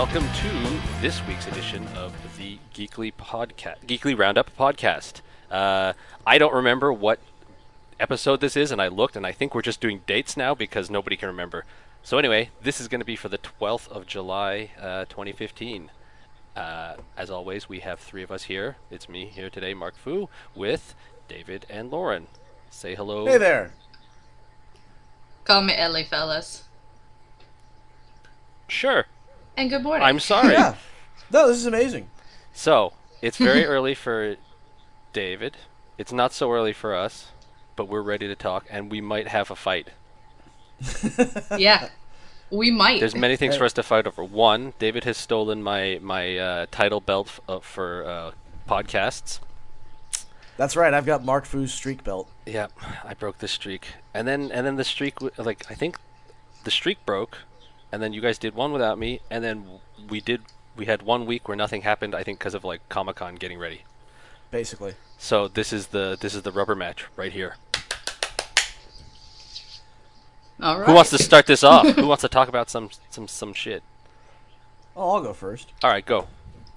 Welcome to this week's edition of the Geekly podcast, Geekly Roundup podcast. Uh, I don't remember what episode this is, and I looked, and I think we're just doing dates now because nobody can remember. So anyway, this is going to be for the 12th of July, uh, 2015. Uh, as always, we have three of us here. It's me here today, Mark Fu, with David and Lauren. Say hello. Hey there. Call me Ellie, fellas. Sure. And good morning. I'm sorry. Yeah. No, this is amazing. So it's very early for David. It's not so early for us, but we're ready to talk, and we might have a fight. yeah. We might. There's many things for us to fight over. One, David has stolen my my uh, title belt f- uh, for uh, podcasts. That's right. I've got Mark Fu's streak belt. Yeah, I broke the streak, and then and then the streak w- like I think the streak broke, and then you guys did one without me, and then we did we had one week where nothing happened. I think because of like Comic Con getting ready. Basically. So this is the this is the rubber match right here. All right. Who wants to start this off? Who wants to talk about some some some shit? Oh, I'll go first. All right, go.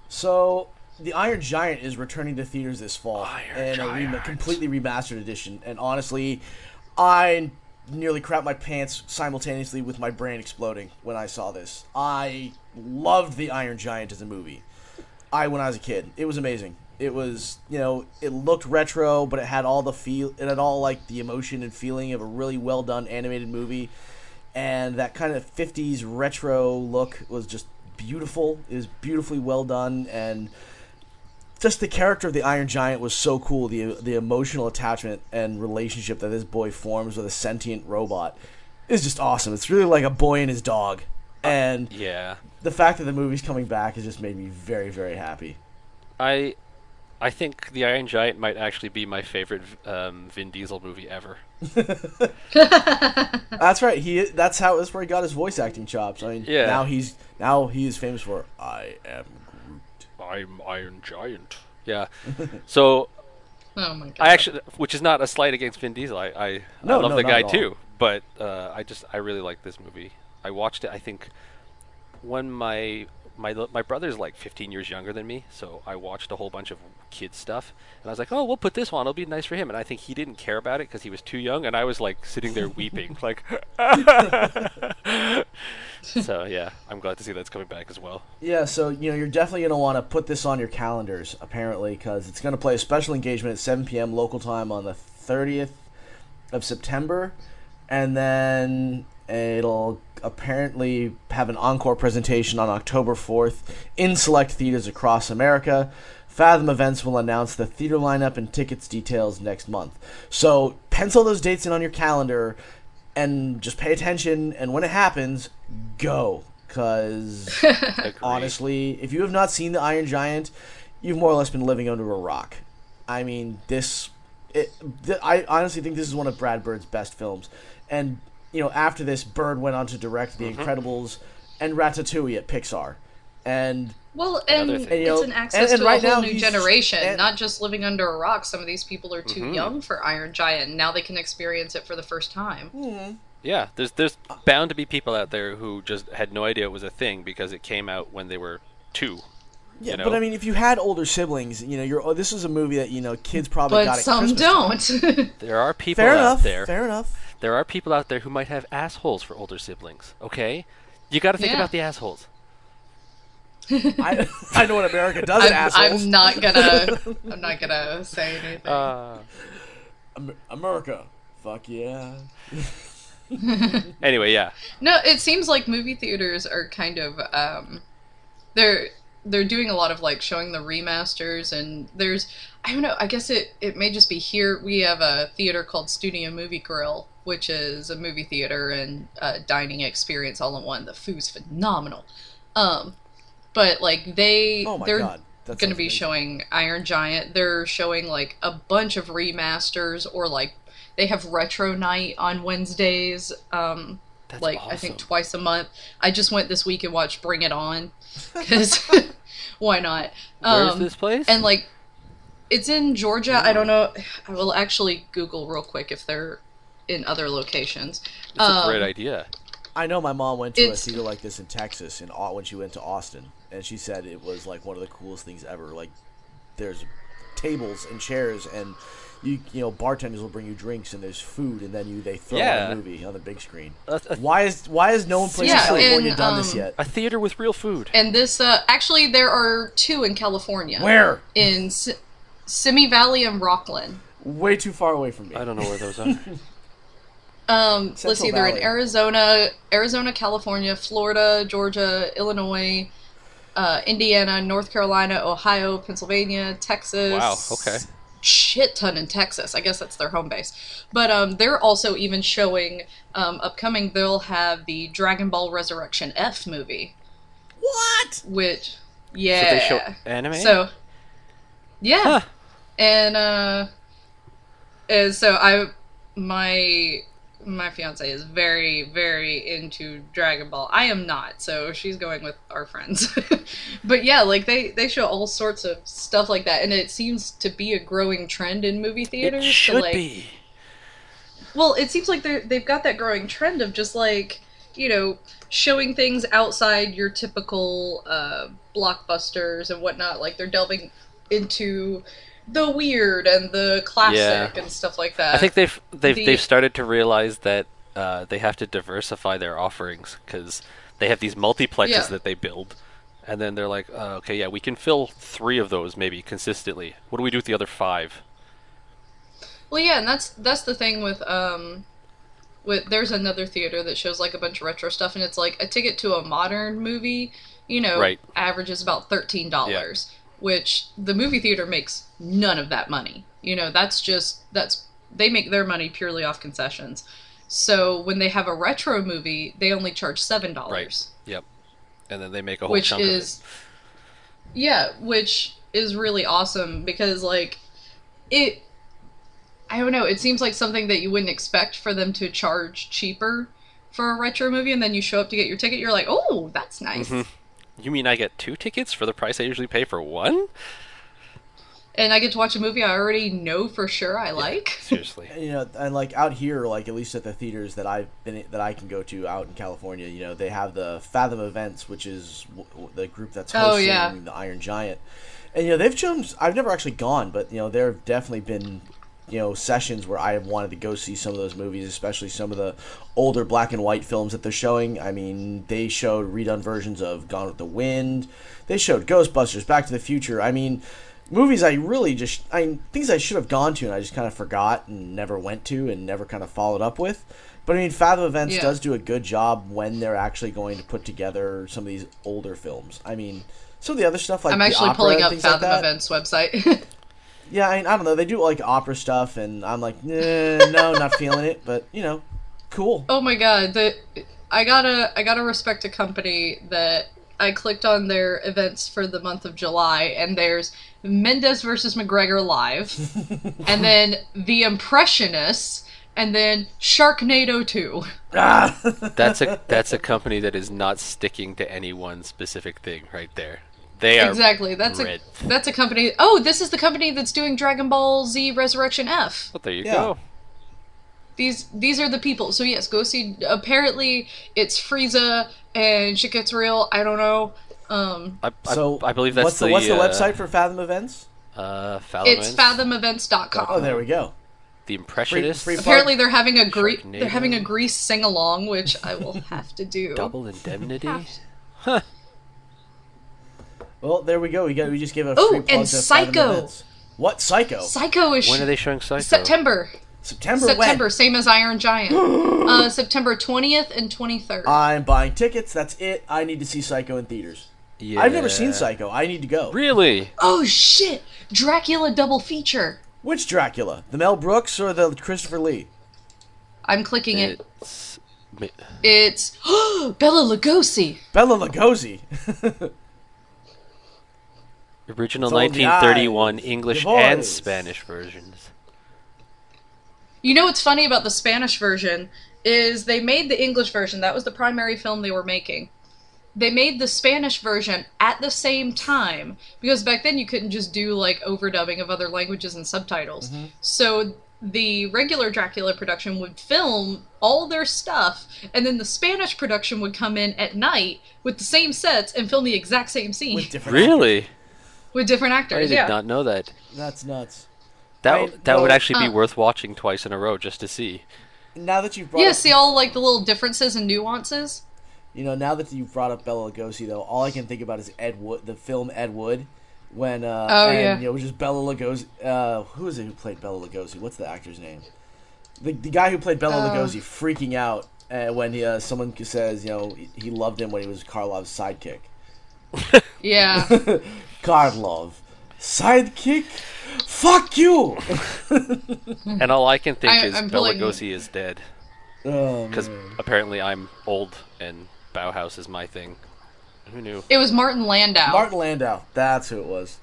So, the Iron Giant is returning to theaters this fall Iron in a rem- completely remastered edition. And honestly, I nearly crap my pants simultaneously with my brain exploding when I saw this. I loved the Iron Giant as a movie. I when I was a kid, it was amazing. It was you know it looked retro, but it had all the feel, it had all like the emotion and feeling of a really well done animated movie, and that kind of '50s retro look was just beautiful. It was beautifully well done, and just the character of the Iron Giant was so cool. The the emotional attachment and relationship that this boy forms with a sentient robot is just awesome. It's really like a boy and his dog, and Yeah. the fact that the movie's coming back has just made me very very happy. I I think the Iron Giant might actually be my favorite um, Vin Diesel movie ever. That's right. He that's how that's where he got his voice acting chops. I mean, Yeah. now he's now he is famous for I am Groot. I'm Iron Giant. Yeah. so Oh my god. I actually, which is not a slight against Vin Diesel. I I, No, I love no, the guy too, but uh, I just I really like this movie. I watched it. I think when my my my brother's like 15 years younger than me, so I watched a whole bunch of kid stuff, and I was like, oh, we'll put this on. It'll be nice for him. And I think he didn't care about it because he was too young, and I was like sitting there weeping, like. so yeah, I'm glad to see that's coming back as well. Yeah, so you know you're definitely gonna want to put this on your calendars apparently because it's gonna play a special engagement at 7 p.m. local time on the 30th of September, and then it'll apparently have an encore presentation on October 4th in select theaters across America. Fathom Events will announce the theater lineup and tickets details next month. So pencil those dates in on your calendar and just pay attention. And when it happens, go. Because honestly, if you have not seen the Iron Giant, you've more or less been living under a rock. I mean, this. It, th- I honestly think this is one of Brad Bird's best films. And, you know, after this, Bird went on to direct The Incredibles and Ratatouille at Pixar. And well, and And, you it's an access and- and to right a whole now new generation, and- not just living under a rock. Some of these people are too Mm-hmm. young for Iron Giant. and Now they can experience it for the first time. Yeah, there's there's bound to be people out there who just had no idea it was a thing because it came out when they were two. yeah, you know? but I mean, if you had older siblings, you know, you're oh, this is a movie that you know kids probably But got at some Christmas don't. There are people Fair out enough. there. Fair enough. There are people out there who might have assholes for older siblings. Okay, you got to think Yeah. about the assholes. I, I know what America does, I'm, assholes. I'm not gonna. I'm not gonna say anything. Uh, America, fuck yeah. anyway, yeah. No, it seems like movie theaters are kind of um, they're they're doing a lot of like showing the remasters and there's I don't know, I guess it it may just be here we have a theater called Studio Movie Grill, which is a movie theater and uh, dining experience all in one. The food's phenomenal. Um but like they Oh they're going to be amazing. showing Iron Giant. They're showing like a bunch of remasters or like they have retro night on Wednesdays. Um like I think twice a month. I just went this week and watched Bring It On because why not? Where's Um, this place? And like, it's in Georgia. I don't know. I will actually Google real quick if they're in other locations. it's a um, great idea. I know my mom went to a It's- theater like this in Texas, in when she went to Austin, and she said it was like one of the coolest things ever. Like, there's tables and chairs, and you you know bartenders will bring you drinks, and there's food, and then you they throw Yeah. a movie on the big screen. That's a- Why is why has no one place Yeah, in California and, done this um, yet? A theater with real food. And this uh, actually there are two in California. Where? In S- Simi Valley and Rocklin. Way too far away from me. I don't know where those are. Um, let's Central see, they're in Arizona, Arizona, California, Florida, Georgia, Illinois, uh, Indiana, North Carolina, Ohio, Pennsylvania, Texas. Wow, okay. Shit ton in Texas. I guess that's their home base. But um, they're also even showing um, upcoming. They'll have the Dragon Ball Resurrection F movie, What? which yeah. So they show anime? So yeah, Huh. and uh, and so I my my fiance is very very into Dragon Ball. I am not, so she's going with our friends. but yeah, like they they show all sorts of stuff like that, and it seems to be a growing trend in movie It theaters. to, should like, be. well, it seems like they've got that growing trend of just like you know showing things outside your typical uh, blockbusters and whatnot. Like they're delving into the weird and the classic Yeah. and stuff like that. I think they've they've the- they've started to realize that uh, they have to diversify their offerings because they have these multiplexes Yeah. that they build, and then they're like, uh, okay, yeah, we can fill three of those maybe consistently. What do we do with the other five? Well, yeah, and that's that's the thing with um, with there's another theater that shows like a bunch of retro stuff, and it's like a ticket to a modern movie, you know, Right. averages about thirteen dollars, which the movie theater makes none of that money. You know, that's just that's they make their money purely off concessions. So when they have a retro movie, they only charge seven dollars Right. Yep. And then they make a whole which chunk is yeah which is really awesome because like it i don't know it seems like something that you wouldn't expect for them to charge cheaper for a retro movie and then you show up to get your ticket you're like oh that's nice of it. You mean I get two tickets for the price I usually pay for one? and i get to watch a movie i already know for sure i like Seriously. you know, and like out here, like at least at the theaters that I've been that I can go to out in California, you know, they have the Fathom Events, which is w- w- the group that's Oh, hosting yeah. the Iron Giant, and you know they've shown. I've never actually gone, but you know there have definitely been you know sessions where I have wanted to go see some of those movies, especially some of the older black and white films that they're showing. I mean, they showed redone versions of Gone with the Wind. They showed Ghostbusters, Back to the Future. I mean, movies I really just I things I should have gone to and I just kind of forgot and never went to and never kind of followed up with. But I mean, Fathom Events Yeah. does do a good job when they're actually going to put together some of these older films. I mean, some of the other stuff like i'm actually opera pulling up things like fathom events website Yeah, I, I don't know. They do like opera stuff, and I'm like, eh, no, not feeling it. But you know, cool. Oh my god, the I gotta I gotta respect a company that I clicked on their events for the month of July and there's Mendes versus McGregor live and then The Impressionists and then Sharknado 2. That's a that's a company that is not sticking to any one specific thing right there. They are Exactly. That's red. a that's a company Oh, this is the company that's doing Dragon Ball Z Resurrection F. Well, there you Yeah. go. These these are the people. So yes, go see apparently it's Frieza and shit gets real. I don't know. Um I, I, So I believe that's what's the, what's the uh, website for Fathom Events? Uh, Fathom it's Events, fathomevents.com. Oh, there we go. The Impressionists. free- Apparently, they're having a Grease. Sharknado. They're having a Grease sing along, which I will have to do. Double Indemnity. Well, there we go. We got we just gave a Ooh, free plug and to Psycho. What Psycho? Psycho is When are they showing Psycho? September. September. September, When? same as Iron Giant. uh, September 20th and 23rd. I'm buying tickets. That's it. I need to see Psycho in theaters. Yeah. I've never seen Psycho. I need to go. Really? oh shit! Dracula double feature. Which Dracula? The Mel Brooks or the Christopher Lee? I'm clicking it. It's mi- It's Bela Lugosi. Bela Lugosi. original It's 1931 English the and. Spanish versions. You know what's funny about the Spanish version is they made the English version. That was the primary film they were making. They made the Spanish version at the same time because back then you couldn't just do like overdubbing of other languages and subtitles. Mm-hmm. So the regular Dracula production would film all their stuff and then the Spanish production would come in at night with the same sets and film the exact same scene With with, different actors. different I did yeah. not know that. That's nuts. That I- that would well, actually be uh, worth watching twice in a row just to see. Now that you've brought Yeah, up, see all like the little differences and nuances. you know, now that you've brought up Bela Lugosi, though, all I can think about is Ed Wood, the film Ed Wood, when uh, Oh, and, yeah. you know, it was just Bela Lugosi. Uh, who is it who played Bela Lugosi? What's the actor's name? The the guy who played Bela Uh. Lugosi freaking out uh, when he, uh, someone says, you know, he- he loved him when he was Karloff's sidekick. Yeah. Karloff, sidekick, fuck you. And all I can think I- is I'm Bela Lugosi is dead Oh, because man. apparently I'm old and Bauhaus is my thing. Who knew? It was Martin Landau. Martin Landau. That's who it was.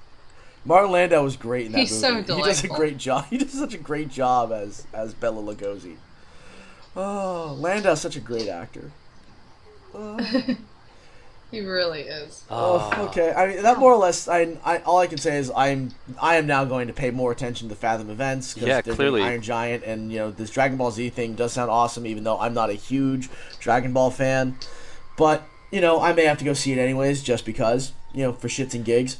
Martin Landau was great in that He's so movie. He does a great job. He does such a great job as as Bela Lugosi. Oh, Landau's such a great actor. He really is. Oh, okay. I mean, that more or less. I, I all I can say is I'm I am now going to pay more attention to Fathom events. 'cause Yeah, they're doing clearly. Iron Giant and you know this Dragon Ball Z thing does sound awesome, even though I'm not a huge Dragon Ball fan. But you know, I may have to go see it anyways, just because you know for shits and gigs.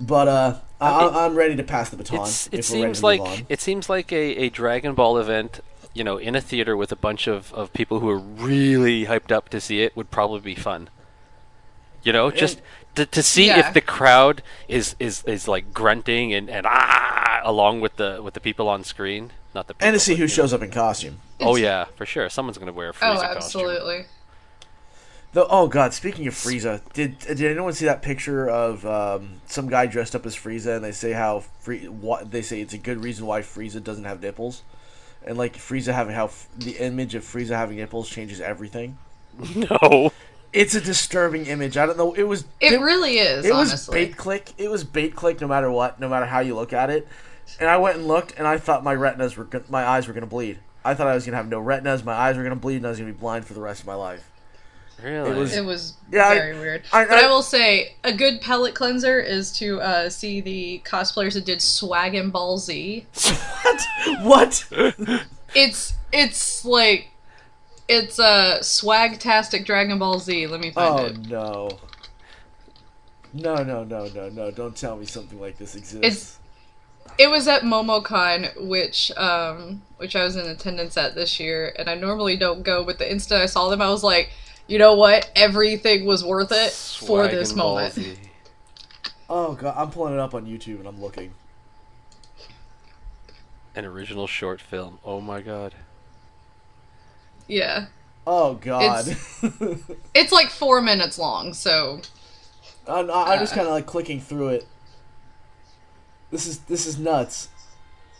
But uh, I, I'm ready to pass the baton. It's, it seems like on. it seems like a, a Dragon Ball event, you know, in a theater with a bunch of, of people who are really hyped up to see it would probably be fun. You know, just to, to see Yeah. if the crowd is, is, is like grunting and, and ah along with the with the people on screen, not the people, and to see but, who you shows up in costume. know. Oh yeah, for sure. Someone's gonna wear a Frieza Oh, costume. absolutely. The, oh god, speaking of Frieza, did did anyone see that picture of um, some guy dressed up as Frieza and they say how Free, what they say it's a good reason why Frieza doesn't have nipples, and like Frieza having how the image of Frieza having nipples changes everything. No. It's a disturbing image. I don't know. It was It really is, it was bait click. It was bait click no matter what, no matter how you look at it. And I went and looked, and I thought my retinas were my eyes were gonna bleed. I thought I was gonna have no retinas. My eyes were gonna bleed, and I was gonna be blind for the rest of my life. Really? It was- It was Yeah, I- very weird. I- but I, I- will say, a good palate cleanser is to uh, see the cosplayers that did Swag and Ball Z. What? what? It's it's like it's a uh, swagtastic Dragon Ball Z. Let me find Oh it. Oh no. No, no, no, no, no! Don't tell me something like this exists. It's- It was at MomoCon, which um which I was in attendance at this year, and I normally don't go, but the instant I saw them, I was like, you know what? Everything was worth it for Swag this and Ball moment. Z. oh god, I'm pulling it up on YouTube and I'm looking. An original short film. Oh my god. Yeah. Oh god. It's like four minutes long, so I'm, I'm just kind of like clicking through it. This is this is nuts.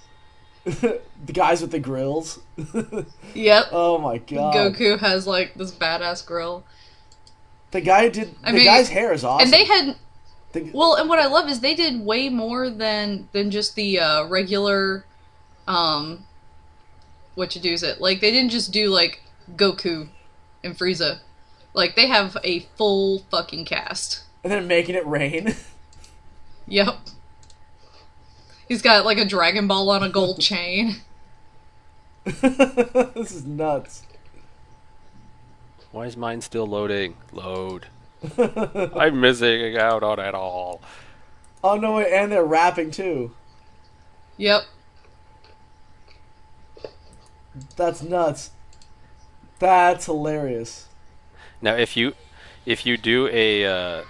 the guys with the grills. yep. Oh my god. Goku has like this badass grill. The guy did. I the mean, guy's hair is awesome. And they had The- well, and what I love is they did way more than than just the uh, regular, um, what you do is it like they didn't just do like Goku and Frieza, like they have a full fucking cast. and then making it rain. Yep. He's got like a Dragon Ball on a gold chain. this is nuts. Why is mine still loading? Load. I'm missing out on it all. Oh no! Wait, and they're rapping too. Yep. That's nuts. That's hilarious. Now, if you if you do a uh,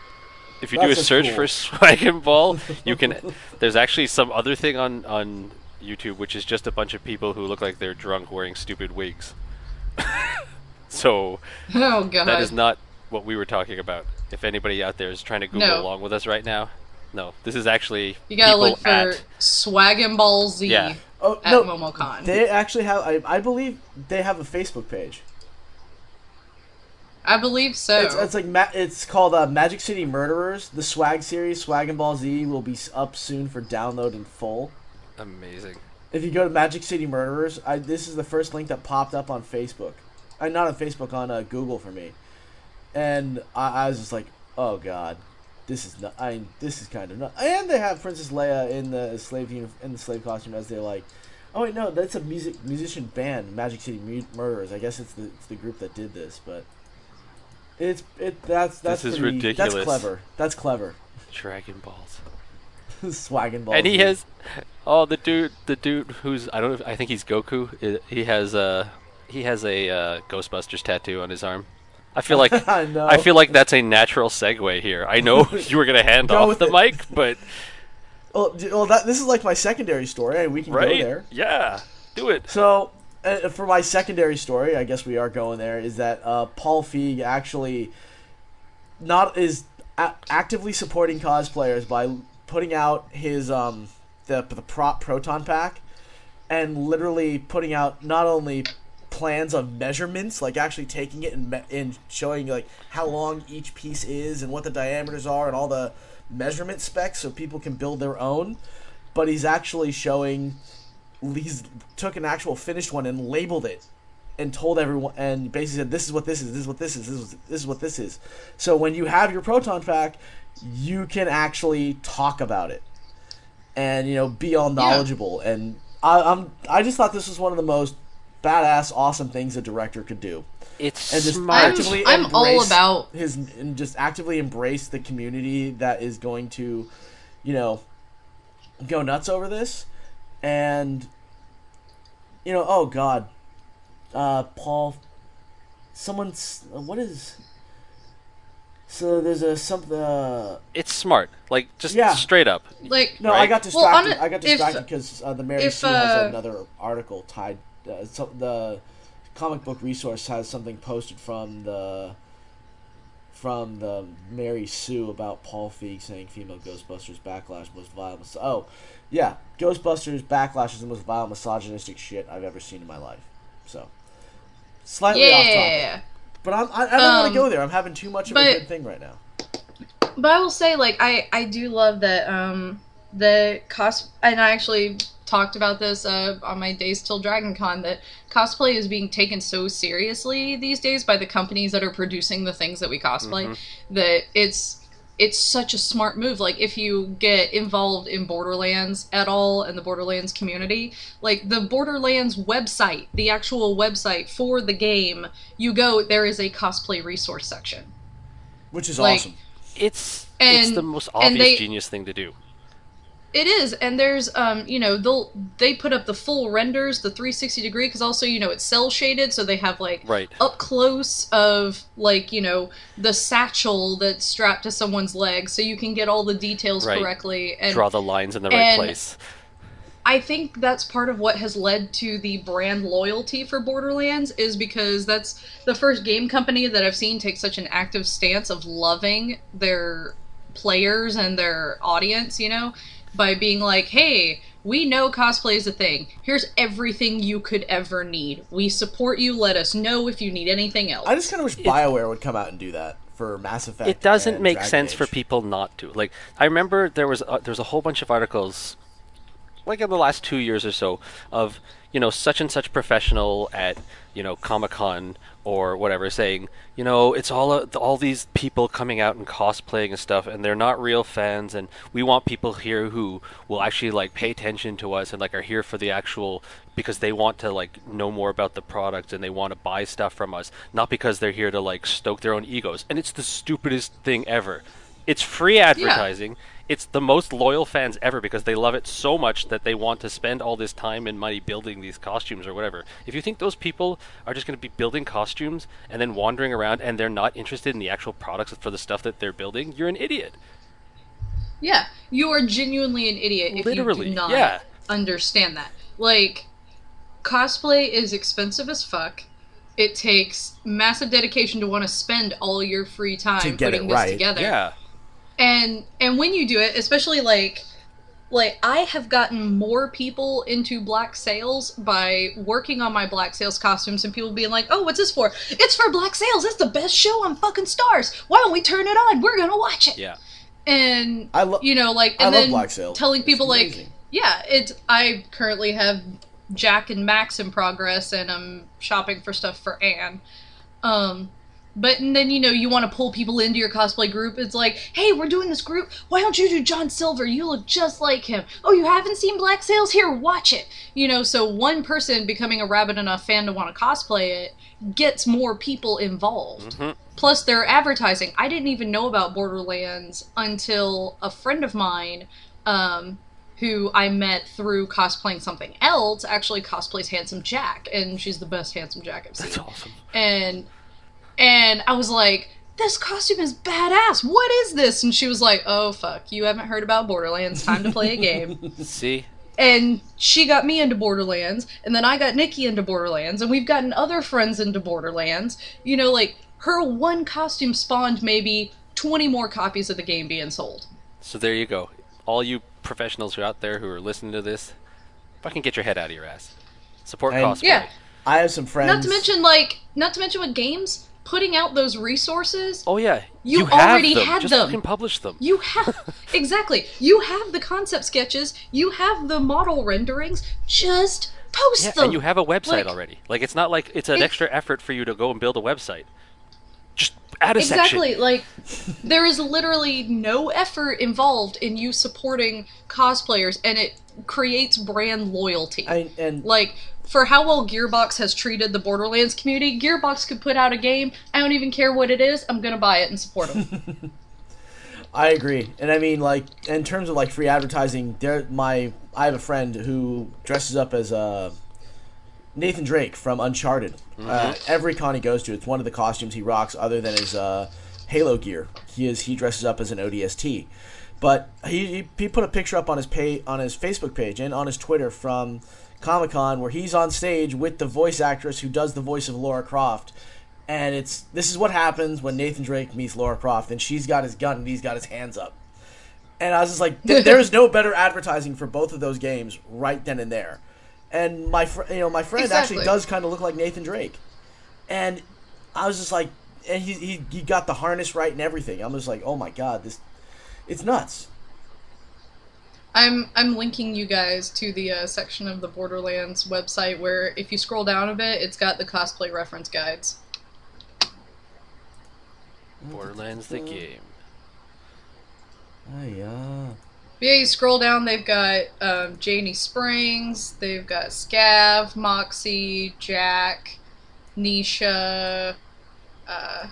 if you do a search cool. for Swag and Ball, you can. There's actually some other thing on on YouTube which is just a bunch of people who look like they're drunk wearing stupid wigs. so Oh god. that is not what we were talking about. If anybody out there is trying to Google No. along with us right now, no, this is actually you gotta people look for at Swag and Ball Z Yeah. Oh at no, MomoCon. they actually have. I, I believe they have a Facebook page. I believe so. It's, it's like ma- it's called uh, Magic City Murderers. The Swag series, Swag and Ball Z, will be up soon for download in full. amazing. If you go to Magic City Murderers, I, this is the first link that popped up on Facebook. I not on Facebook on uh, Google for me, and I, I was just like, oh god, this is not. I this is kind of not. And they have Princess Leia in the slave uni- in the slave costume as they're like, oh wait no, that's a music musician band, Magic City Mu- Murderers. I guess it's the it's the group that did this, but it's it that's that's This is pretty- ridiculous. That's clever. That's clever. Dragon Balls. Swag balls. And he Z. has oh the dude the dude who's I don't know I think he's Goku he has a he has a uh, Ghostbusters tattoo on his arm I feel like I know. I feel like that's a natural segue here I know you were gonna hand Go off with the it. mic but Well, well that, this is like my secondary story. and We can go there. yeah do it So, uh, for my secondary story, I guess we are going there. Is that uh, Paul Feig actually not is a- actively supporting cosplayers by putting out his um the the prop proton pack, and literally putting out not only plans of measurements, like actually taking it and me- and showing like how long each piece is and what the diameters are and all the measurement specs, so people can build their own. But he's actually showing he's took an actual finished one and labeled it and told everyone and basically said this is what this is this is what this is this is this is what this is. So when you have your proton pack you can actually talk about it and you know be all knowledgeable. And I, I'm I just thought this was one of the most badass awesome things a director could do. It's and just smart. Actively I'm all embrace about- his and just actively embrace the community that is going to you know go nuts over this. And you know oh god. Uh paul someone's what is so there's a some uh, it's smart. Like just Yeah. straight up. Like no i Right. got Well, distracted. A- i got distracted because uh, the mary if, sue has uh, another article tied uh, so the comic book resource has something posted from the from the Mary Sue about Paul Feig saying female Ghostbusters backlash most vile. Mis- oh, yeah, Ghostbusters backlash is the most vile misogynistic shit I've ever seen in my life. So, slightly off topic, yeah but I'm, I, I don't want Um, to go there. I'm having too much of a good thing right now. But I will say, like, I I do love that um the cos and I actually talked about this uh, on my days till Dragon Con that cosplay is being taken so seriously these days by the companies that are producing the things that we cosplay that it's it's such a smart move. Like if you get involved in Borderlands at all and the Borderlands community, like the Borderlands website, the actual website for the game, you go there is a cosplay resource section. Which is like- awesome. it's it's the most obvious they- genius thing to do It is, and there's um, you know, they'll they put up the full renders, the 360 degree, because also you know it's cell shaded, so they have like Right. up close of like you know the satchel that's strapped to someone's leg, so you can get all the details Right. correctly. And draw the lines in the right place I think that's part of what has led to the brand loyalty for Borderlands is because that's the first game company that I've seen take such an active stance of loving their players and their audience, you know, by being like, "Hey, we know cosplay is a thing. Here's everything you could ever need. We support you. Let us know if you need anything else." I just kind of wish Bioware would come out and do that for Mass Effect. it doesn't and make Dragon sense for people not to like i remember there was uh, there was a whole bunch of articles like in the last two years or so of you know such and such professional at you know comic con or whatever saying you know it's all uh, all these people coming out and cosplaying and stuff and they're not real fans and we want people here who will actually like pay attention to us and like are here for the actual because they want to like know more about the product and they want to buy stuff from us not because they're here to like stoke their own egos. And it's the stupidest thing ever it's free advertising it's the most loyal fans ever because they love it so much that they want to spend all this time and money building these costumes or whatever. If you think those people are just going to be building costumes and then wandering around and they're not interested in the actual products for the stuff that they're building, you're an idiot. Yeah, you are genuinely an idiot if Literally, you do not yeah. understand that. Like, cosplay is expensive as fuck. It takes massive dedication to want to spend all your free time To get putting it this right. together. Yeah. And and when you do it especially like like i have gotten more people into black sails by working on my black sails costumes and people being like oh what's this for? It's for black sails. It's the best show on fucking Starz. Why don't we turn it on? We're gonna watch it. Yeah. and I love you know like I and love then black sails. telling It's people like yeah it's i currently have jack and max in progress and i'm shopping for stuff for anne. Um but and then you know you want to pull people into your cosplay group it's like hey we're doing this group. Why don't you do john silver? You look just like him. Oh you haven't seen black sails? Here watch it. You know so one person becoming a rabid enough fan to want to cosplay it gets more people involved. Plus their advertising. I didn't even know about borderlands until a friend of mine um, who i met through cosplaying something else actually cosplays handsome jack and she's the best handsome jack i've seen. That's awesome. and and I was like, "This costume is badass. What is this?" And she was like, "Oh fuck, you haven't heard about Borderlands. Time to play a game." See? and she got me into Borderlands, and then I got Nikki into Borderlands, and we've gotten other friends into Borderlands. You know, like her one costume spawned maybe twenty more copies of the game being sold. So there you go. All you professionals who are out there who are listening to this, fucking get your head out of your ass. Support And- cosplay. Yeah. I have some friends. Not to mention, like, not to mention with games, putting out those resources. Oh yeah. You have already them. had Just them. fucking publish them. You have exactly. You have the concept sketches. You have the model renderings. Just post Yeah, them. and you have a website Like- already. Like it's not like it's an It- extra effort for you to go and build a website. Just add a exactly section. like there is literally no effort involved in you supporting cosplayers, and it creates brand loyalty. I, and like for how well Gearbox has treated the Borderlands community, Gearbox could put out a game. I don't even care what it is. I'm gonna buy it and support them. I agree, and I mean, like in terms of like free advertising, there my I have a friend who dresses up as uh, Nathan Drake from Uncharted. Uh, every con he goes to, it's one of the costumes he rocks, other than his uh, Halo gear. He is he dresses up as an ODST, but he he, put a picture up on his pay on his Facebook page and on his Twitter from Comic Con where he's on stage with the voice actress who does the voice of Lara Croft. And it's this is what happens when Nathan Drake meets Lara Croft, and she's got his gun and he's got his hands up. And I was just like, there's no better advertising for both of those games right then and there. And my fr- you know my friend actually does kind of look like Nathan Drake, and I was just like, and he, he he got the harness right and everything. I'm just like, oh my god, this, it's nuts. I'm I'm linking you guys to the uh, section of the Borderlands website where if you scroll down a bit, it's got the cosplay reference guides. Borderlands the game. Oh yeah. But yeah, you scroll down, they've got um, Janey Springs, they've got Scav, Moxie, Jack, Nisha, uh,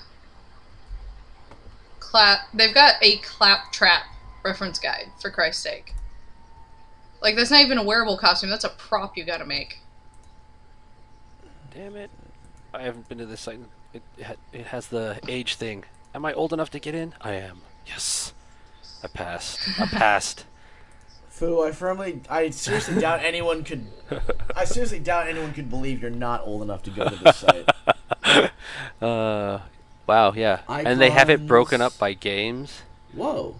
clap. They've got a claptrap reference guide for Christ's sake. Like that's not even a wearable costume; that's a prop you got to make. Damn it. I haven't been to this site. It, it it has the age thing. Am I old enough to get in? I am. Yes. I passed. I passed. Fu, I firmly, I seriously doubt anyone could. I seriously doubt anyone could believe you're not old enough to go to this site. Uh, wow, yeah. And they have it broken up by games. Whoa.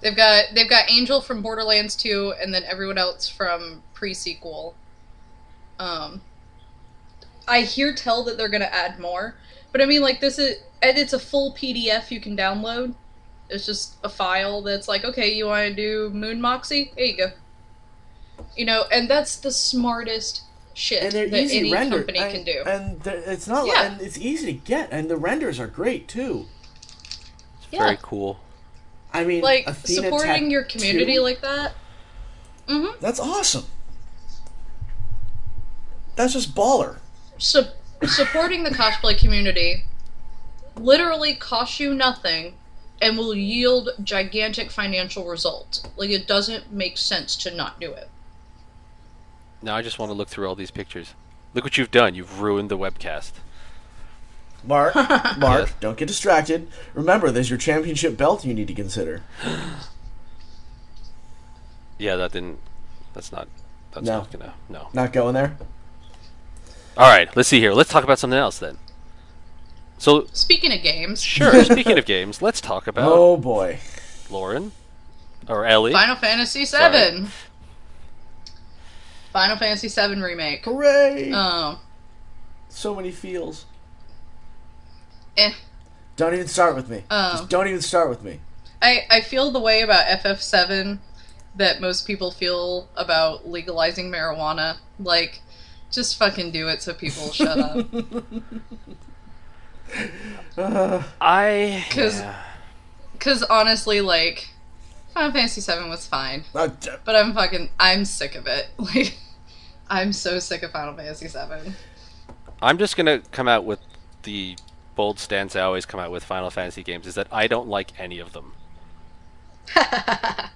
They've got they've got Angel from Borderlands 2 and then everyone else from pre-sequel. Um I hear tell that they're going to add more, but I mean like this is and it's a full PDF you can download. It's just a file that's like, okay, you want to do Moon Moxie? There you go. You know, and that's the smartest shit And they're that easy any render. company and, can do. And it's not. Yeah. And it's easy to get, and the renders are great too. It's Yeah. very cool. I mean, like Athena supporting your Tattoo? community like that. Mhm. That's awesome. That's just baller. su- supporting the cosplay community literally costs you nothing and will yield gigantic financial results. Like it doesn't make sense to not do it. Now I just want to look through all these pictures. Look what you've done. You've ruined the webcast. Mark, Mark, Yes. don't get distracted. Remember, there's your championship belt you need to consider. Yeah, that didn't. That's not. That's No. not gonna. No. Not going there. All right. Let's see here. Let's talk about something else then. So Speaking of games, sure. speaking of games, let's talk about Oh boy. Lauren or Ellie. Final Fantasy VII. Final Fantasy VII remake. Hooray! Um, so many feels. eh. Don't even start with me. Oh. Just don't even start with me. I, I feel the way about FF7 that most people feel about legalizing marijuana. Like, just fucking do it so people shut up. I. Because yeah. cause honestly, like, Final Fantasy VII was fine. Uh, d- But I'm fucking, I'm sick of it. Like, I'm so sick of Final Fantasy VII. I'm just gonna come out with the bold stance I always come out with Final Fantasy games is that I don't like any of them. I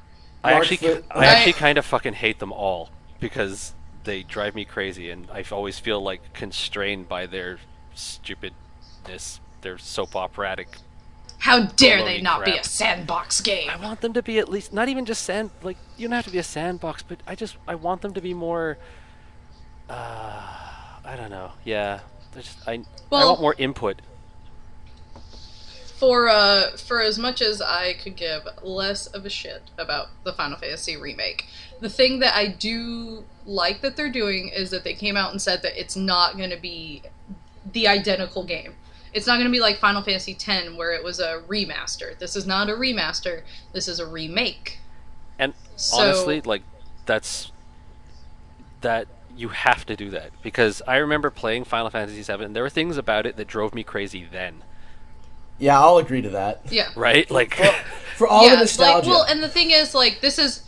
actually, Fit- I actually kind of fucking hate them all because they drive me crazy, and I always feel like constrained by their stupidness, their soap operatic. How dare they not be a sandbox game? I want them to be at least not even just sand like you don't have to be a sandbox, but I just I want them to be more. Uh, I don't know. Yeah, I just I I want more input. for uh for as much as I could give less of a shit about the Final Fantasy remake, the thing that I do like that they're doing is that they came out and said that it's not going to be the identical game. It's not going to be like Final Fantasy X where it was a remaster. This is not a remaster. This is a remake. And So- honestly, like that's that you have to do that because I remember playing Final Fantasy VII. and There were things about it that drove me crazy then, yeah, I'll agree to that. Yeah. right? Like, For all the nostalgia. Like, well, and the thing is, like, this is.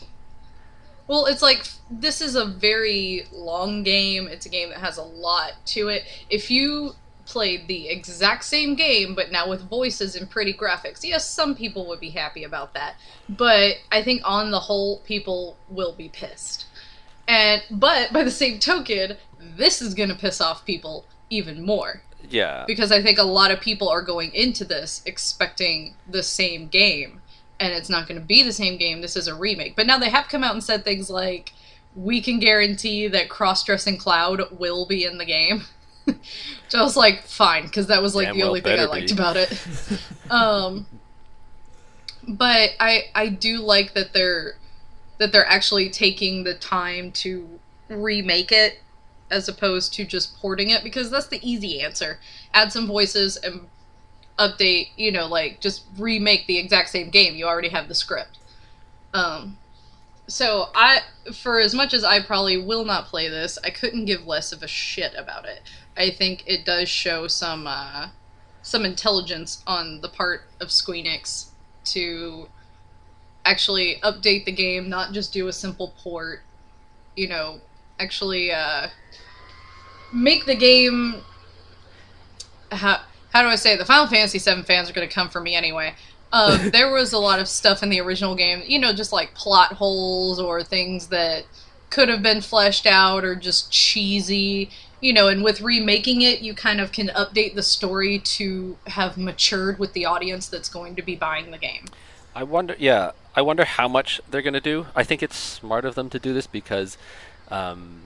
Well, it's like this is a very long game. It's a game that has a lot to it. If you played the exact same game, but now with voices and pretty graphics, yes, some people would be happy about that. But I think on the whole, people will be pissed. And but by the same token, this is gonna piss off people even more yeah, because I think a lot of people are going into this expecting the same game, and it's not going to be the same game. This is a remake. But now they have come out and said things like, "We can guarantee that cross-dressing Cloud will be in the game." Which I was like, fine, because that was like Damn the well only thing I liked be. about it. um, but I I do like that they're that they're actually taking the time to remake it as opposed to just porting it because that's the easy answer. Add some voices and update, you know, like just remake the exact same game. You already have the script. Um so I for as much as I probably will not play this, I couldn't give less of a shit about it. I think it does show some uh some intelligence on the part of Squeenix to actually update the game, not just do a simple port. You know, actually uh, make the game. How, how do I say it? The Final Fantasy VII fans are going to come for me anyway. Um, there was a lot of stuff in the original game, you know, just like plot holes or things that could have been fleshed out or just cheesy, you know. And with remaking it, you kind of can update the story to have matured with the audience that's going to be buying the game. I wonder. Yeah, I wonder how much they're gonna do. I think it's smart of them to do this because, um,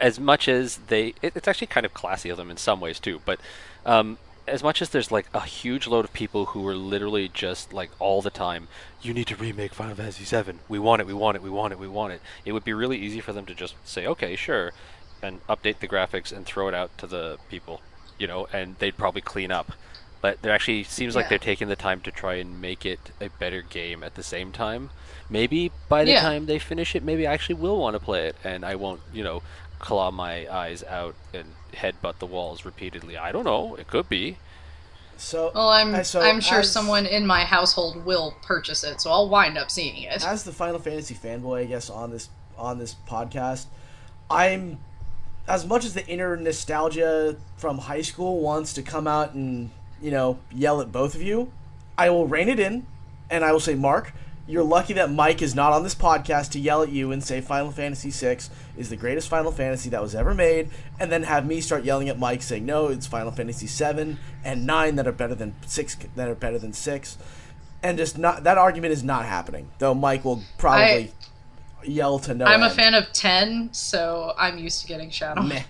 as much as they, it, it's actually kind of classy of them in some ways too. But um, as much as there's like a huge load of people who are literally just like all the time, you need to remake Final Fantasy VII. We want it. We want it. We want it. We want it. It would be really easy for them to just say, okay, sure, and update the graphics and throw it out to the people, you know, and they'd probably clean up. But there actually seems like they're taking the time to try and make it a better game at the same time. Maybe by the Yeah. time they finish it, maybe I actually will want to play it, and I won't, you know, claw my eyes out and headbutt the walls repeatedly. I don't know. It could be. So, Well, I'm uh, so I'm sure as- someone in my household will purchase it, so I'll wind up seeing it. as the Final Fantasy fanboy, I guess on this on this podcast, I'm as much as the inner nostalgia from high school wants to come out and you know yell at both of you. I will rein it in, and I will say, Mark, you're lucky that Mike is not on this podcast to yell at you and say Final Fantasy VI is the greatest Final Fantasy that was ever made, and then have me start yelling at Mike saying no, it's Final Fantasy VII and nine that are better than six that are better than six, and just not that argument is not happening. Though Mike will probably yell to no. I'm a fan of 10, so I'm used to getting shat on. Meh.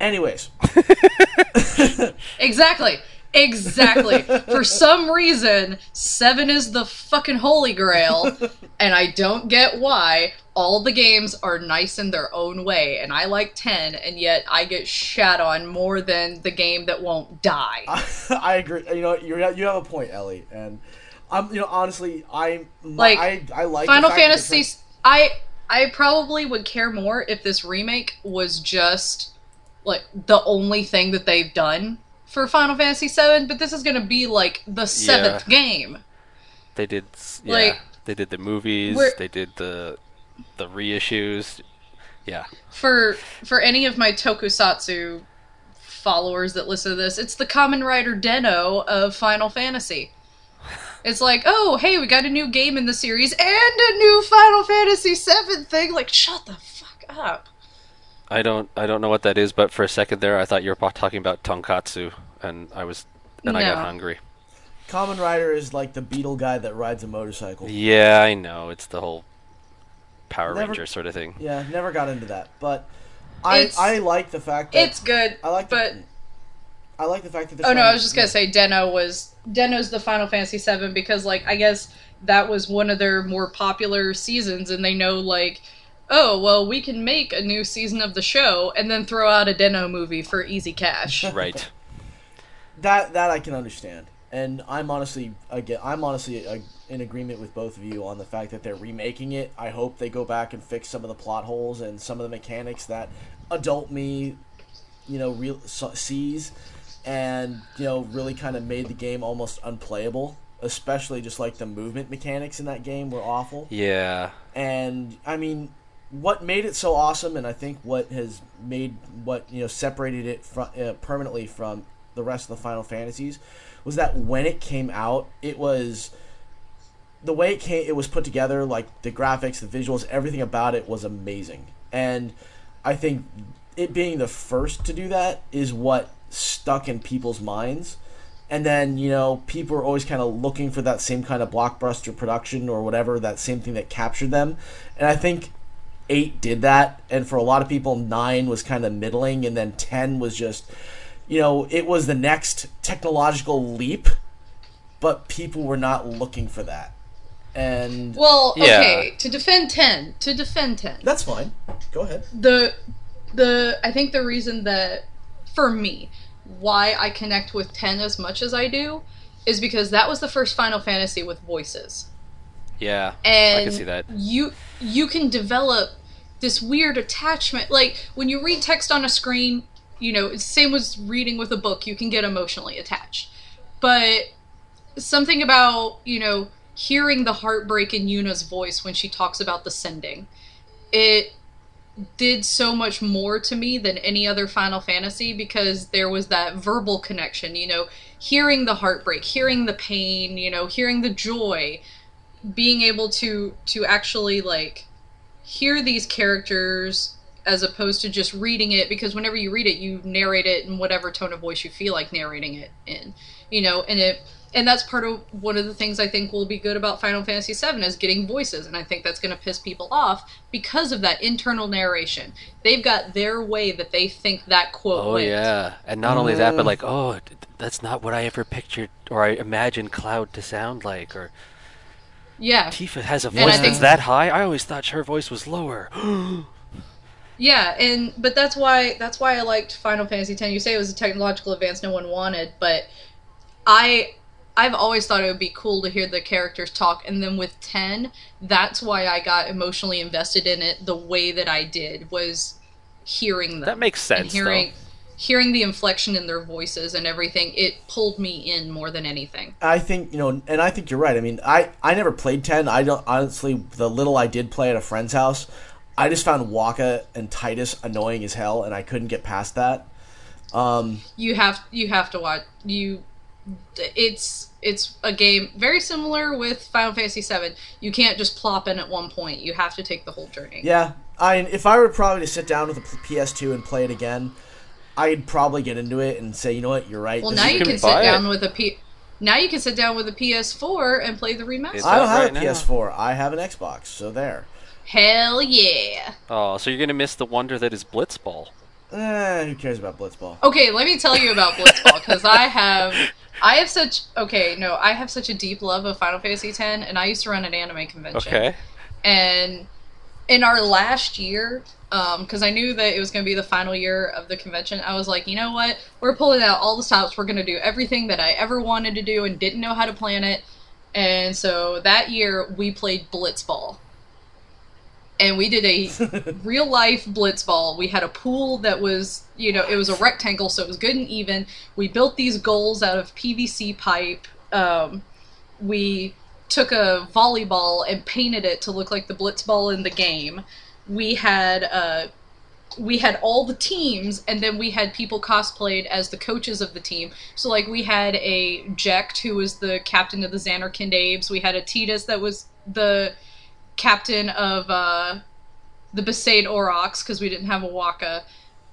Anyways, Exactly. Exactly. For some reason, 7 is the fucking holy grail, and I don't get why. All the games are nice in their own way, and I like 10, and yet I get shat on more than the game that won't die. I agree. You know, you you have a point, Ellie, and I'm you know honestly, I Like, I I like Final Fantasy. I I probably would care more if this remake was just like the only thing that they've done for Final Fantasy VII, but this is going to be like the seventh game. They did, yeah. Like, they did the movies. They did the the reissues. Yeah, For for any of my Tokusatsu followers that listen to this, it's the Kamen Rider Den-O of Final Fantasy. It's like, oh, hey, we got a new game in the series and a new Final Fantasy VII thing. Like, shut the fuck up. I don't I don't know what that is, but for a second there, I thought you were talking about tonkatsu, and I was then I got hungry. Kamen Rider is like the beetle guy that rides a motorcycle. Yeah, I know it's the whole Power Never- Ranger sort of thing. Yeah, never got into that, but I It's- I like the fact that It's good, I like but the, I like the fact that. they're Oh no, I was just gonna say Den-O was Den-O's the Final Fantasy VII because like I guess that was one of their more popular seasons, and they know like, oh well, we can make a new season of the show and then throw out a Den-O movie for easy cash. Right. that that I can understand, and I'm honestly again I'm honestly uh, in agreement with both of you on the fact that they're remaking it. I hope they go back and fix some of the plot holes and some of the mechanics that adult me, you know, real so, sees, and you know, really kind of made the game almost unplayable. Especially just like the movement mechanics in that game were awful. Yeah. and I mean, what made it so awesome, and I think what has made what you know separated it from uh, permanently from the rest of the Final Fantasies was that when it came out, it was the way it came. It was put together, like the graphics, the visuals, everything about it was amazing, and I think it being the first to do that is what stuck in people's minds. And then, you know, people are always kind of looking for that same kind of blockbuster production or whatever, that same thing that captured them. And I think 8 did that. And for a lot of people, 9 was kind of middling. And then 10 was just, you know, it was the next technological leap, but people were not looking for that. And Well, Yeah. okay, to defend ten, to defend ten, that's fine. Go ahead. the the I think the reason that for me why I connect with 10 as much as I do is because that was the first Final Fantasy with voices. Yeah. and I can see that. you you can develop this weird attachment like when you read text on a screen you know same as reading with a book you can get emotionally attached but something about you know hearing the heartbreak in yuna's voice when she talks about the sending it did so much more to me than any other Final Fantasy because there was that verbal connection, you know, hearing the heartbreak, hearing the pain, you know, hearing the joy, being able to to actually like hear these characters as opposed to just reading it because whenever you read it you narrate it in whatever tone of voice you feel like narrating it in you know and it and that's part of one of the things I think will be good about Final Fantasy VII is getting voices, and I think that's going to piss people off because of that internal narration. They've got their way that they think that quote Oh went. yeah, and not only that, but mm. like, oh, that's not what I ever pictured or I imagined Cloud to sound like. Or yeah, Tifa has a voice think- that's that high. I always thought her voice was lower. yeah, and but that's why that's why I liked Final Fantasy X. You say it was a technological advance no one wanted, but I I've always thought it would be cool to hear the characters talk, and then with ten, that's why I got emotionally invested in it the way that I did was hearing them. That makes sense, hearing though. hearing the inflection in their voices and everything. It pulled me in more than anything. I think you know, and I think you're right. I mean, I I never played ten. I don't honestly. The little I did play at a friend's house, I just found Wakka and Tidus annoying as hell, and I couldn't get past that. Um, You have you have to watch you it's it's a game very similar with Final Fantasy VII. You can't just plop in at one point. You have to take the whole journey. Yeah, I if I were probably to sit down with a PS2 and play it again, I'd probably get into it and say, you know what, you're right. Well, now is you can can buy sit it. down with a P. Now you can sit down with a PS4 and play the remaster. I don't have right a now? PS4. I have an Xbox, so there. Hell yeah! Oh, so you're gonna miss the wonder that is Blitzball. Eh, who cares about Blitzball? Okay, let me tell you about Blitzball because I have, I have such okay no, I have such a deep love of Final Fantasy X, and I used to run an anime convention. Okay. And in our last year, because I knew that it was going to be the final year of the convention, I was like, you know what? We're pulling out all the stops. We're going to do everything that I ever wanted to do and didn't know how to plan it. And so that year we played Blitzball. And we did a real life blitzball. We had a pool that was, you know, it was a rectangle, so it was good and even. We built these goals out of PVC pipe. Um, we took a volleyball and painted it to look like the blitzball in the game. We had uh, we had all the teams, and then we had people cosplayed as the coaches of the team. So like we had a Jecht who was the captain of the Zanarkand Abes. We had a Tidus that was the captain of uh, the Besaid Aurochs because we didn't have a Wakka.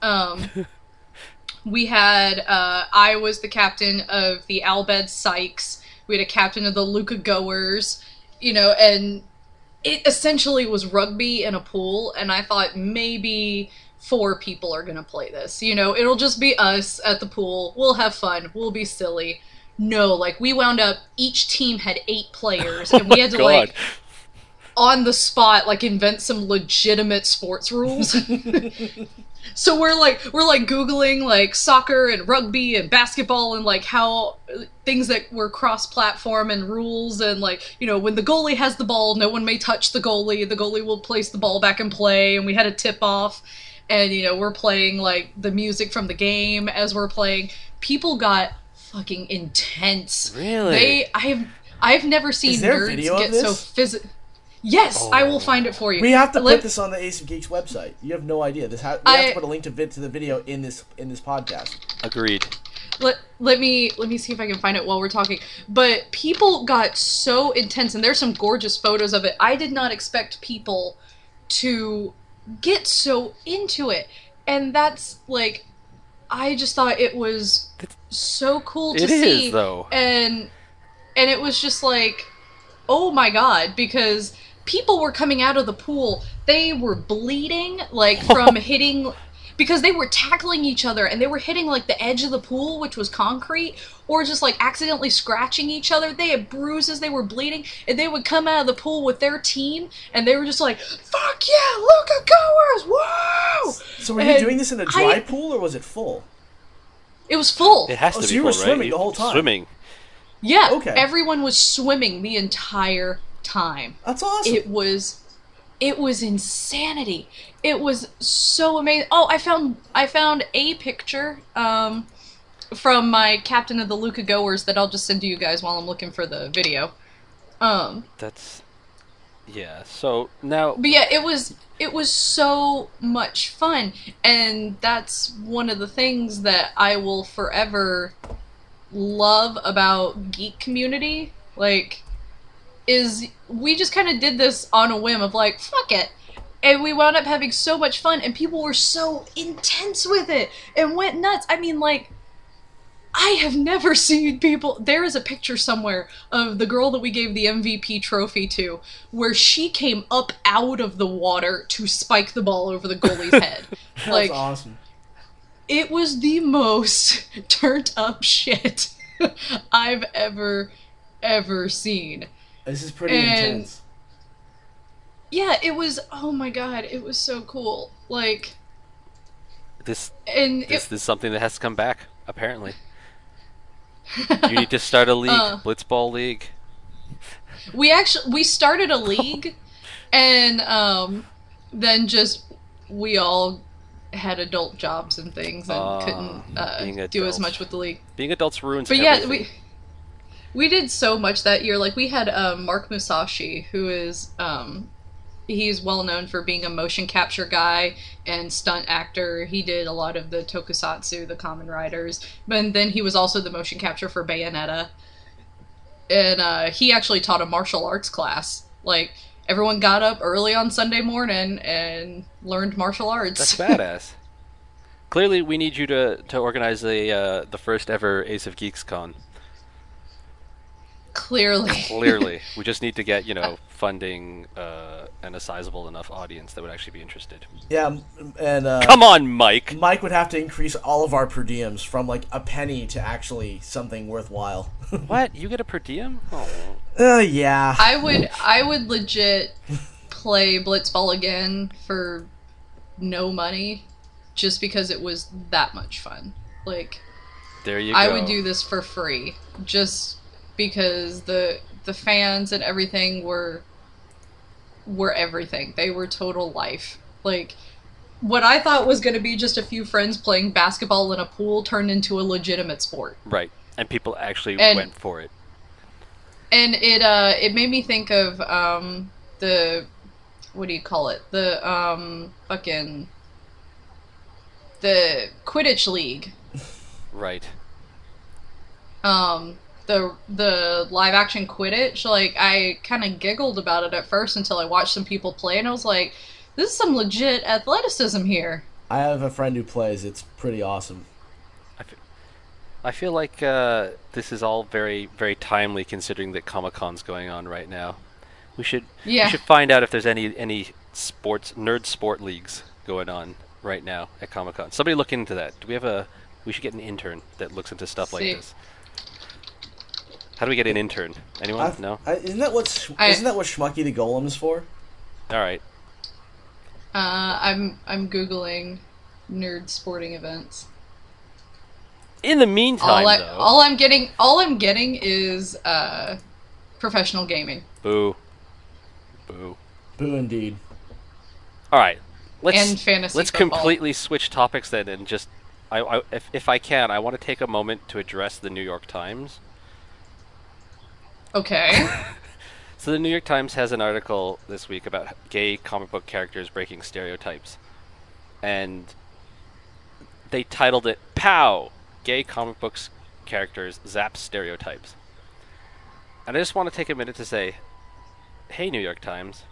Um, we had uh, I was the captain of the Al Bhed Psyches. We had a captain of the Luca Goers, you know, and it essentially was rugby in a pool. And I thought maybe four people are gonna play this. You know, it'll just be us at the pool. We'll have fun. We'll be silly. No, like we wound up. Each team had eight players, and we had to God. like on the spot like invent some legitimate sports rules. so we're like we're like googling like soccer and rugby and basketball and like how things that were cross platform and rules and like you know when the goalie has the ball no one may touch the goalie the goalie will place the ball back in play and we had a tip off and you know we're playing like the music from the game as we're playing people got fucking intense Really? they i've i've never seen nerds get so this? Physical Yes, I will oh. find it for you. We have to Let- put this on the Ace of Geeks website. You have no idea. This ha- we have to put a link to vid- to the video in this in this podcast. Agreed. let let me let me see if I can find it while we're talking. But people got so intense, and there's some gorgeous photos of it. I did not expect people to get so into it, and that's like, I just thought it was so cool to It is, see. though. and and it was just like, oh my god, because people were coming out of the pool, they were bleeding like from hitting because they were tackling each other and they were hitting like the edge of the pool, which was concrete, or just like accidentally scratching each other. They had bruises, they were bleeding, and they would come out of the pool with their team and they were just like, "Fuck yeah, Luca goers, whoa!" So were you And doing this in a dry I- pool or was it full? It was full. It has Oh, to so be you were full, right? swimming the whole time? Swimming. Yeah, Okay. everyone was swimming the entire time. That's awesome. It was it was insanity. It was so amazing. Oh, I found I found a picture um from my captain of the Luca goers that I'll just send to you guys while I'm looking for the video. Um That's yeah. So now but yeah, it was it was so much fun, and that's one of the things that I will forever love about geek community. Like, is we just kind of did this on a whim of like, fuck it. And we wound up having so much fun, and people were so intense with it and went nuts. I mean, like, I have never seen people. There is a picture somewhere of the girl that we gave the MVP trophy to, where she came up out of the water to spike the ball over the goalie's head. That's like awesome. it was the most turned up shit I've ever ever seen. This is pretty and- intense. Yeah, it was. Oh my god, it was so cool. Like, this and this is something that has to come back. Apparently, you need to start a league, Uh. Blitzball League. we actually we started a league, and um, then just we all had adult jobs and things and Ah, couldn't uh, do as much with the league. Being adults ruins. But yeah, everything. we we did so much that year. Like we had um, Mark Musashi, who is um, he's well known for being a motion capture guy and stunt actor. He did a lot of the tokusatsu, the Kamen Riders, but then he was also the motion capture for Bayonetta. And uh, he actually taught a martial arts class. Like everyone got up early on Sunday morning and learned martial arts. That's badass. Clearly, we need you to, to organize the uh, the first ever Ace of Geeks con. Clearly. Clearly, we just need to get you know funding uh, and a sizable enough audience that would actually be interested. Yeah, and uh, Come on, Mike. Mike would have to increase all of our per diems from like a penny to actually something worthwhile. What? You get a per diem? Oh. uh, yeah. I would I would legit play Blitzball again for no money just because it was that much fun. Like There you go. I would do this for free just because the the fans and everything were were everything. They were total life. Like what I thought was going to be just a few friends playing basketball in a pool turned into a legitimate sport. Right, and people actually And- went for it. and it uh it made me think of um the what do you call it the um fucking the quidditch league Right. um the the live action quidditch like i kind of giggled about it at first until i watched some people play and i was like this is some legit athleticism here I have a friend who plays. It's pretty awesome. I fe- I feel like uh, this is all very, very timely considering that Comic Con's going on right now. We should Yeah. we should find out if there's any any sports nerd sport leagues going on right now at Comic Con. Somebody look into that. Do we have a? We should get an intern that looks into stuff like this. How do we get an intern? Anyone? I've- no. I, isn't that what Sh- I- isn't that what Schmucky the Golem is for? All right. uh i'm i'm googling nerd sporting events In the meantime, all I, though, all i'm getting all i'm getting is uh professional gaming boo, boo. Boo, indeed. All right, let's And fantasy let's football. completely switch topics then, and just I, I if if I can, I want to take a moment to address the New York Times. Okay So the New York Times has an article this week about gay comic book characters breaking stereotypes, and they titled it "Pow: Gay Comic Books Characters Zap Stereotypes." And I just want to take a minute to say, hey, New York Times,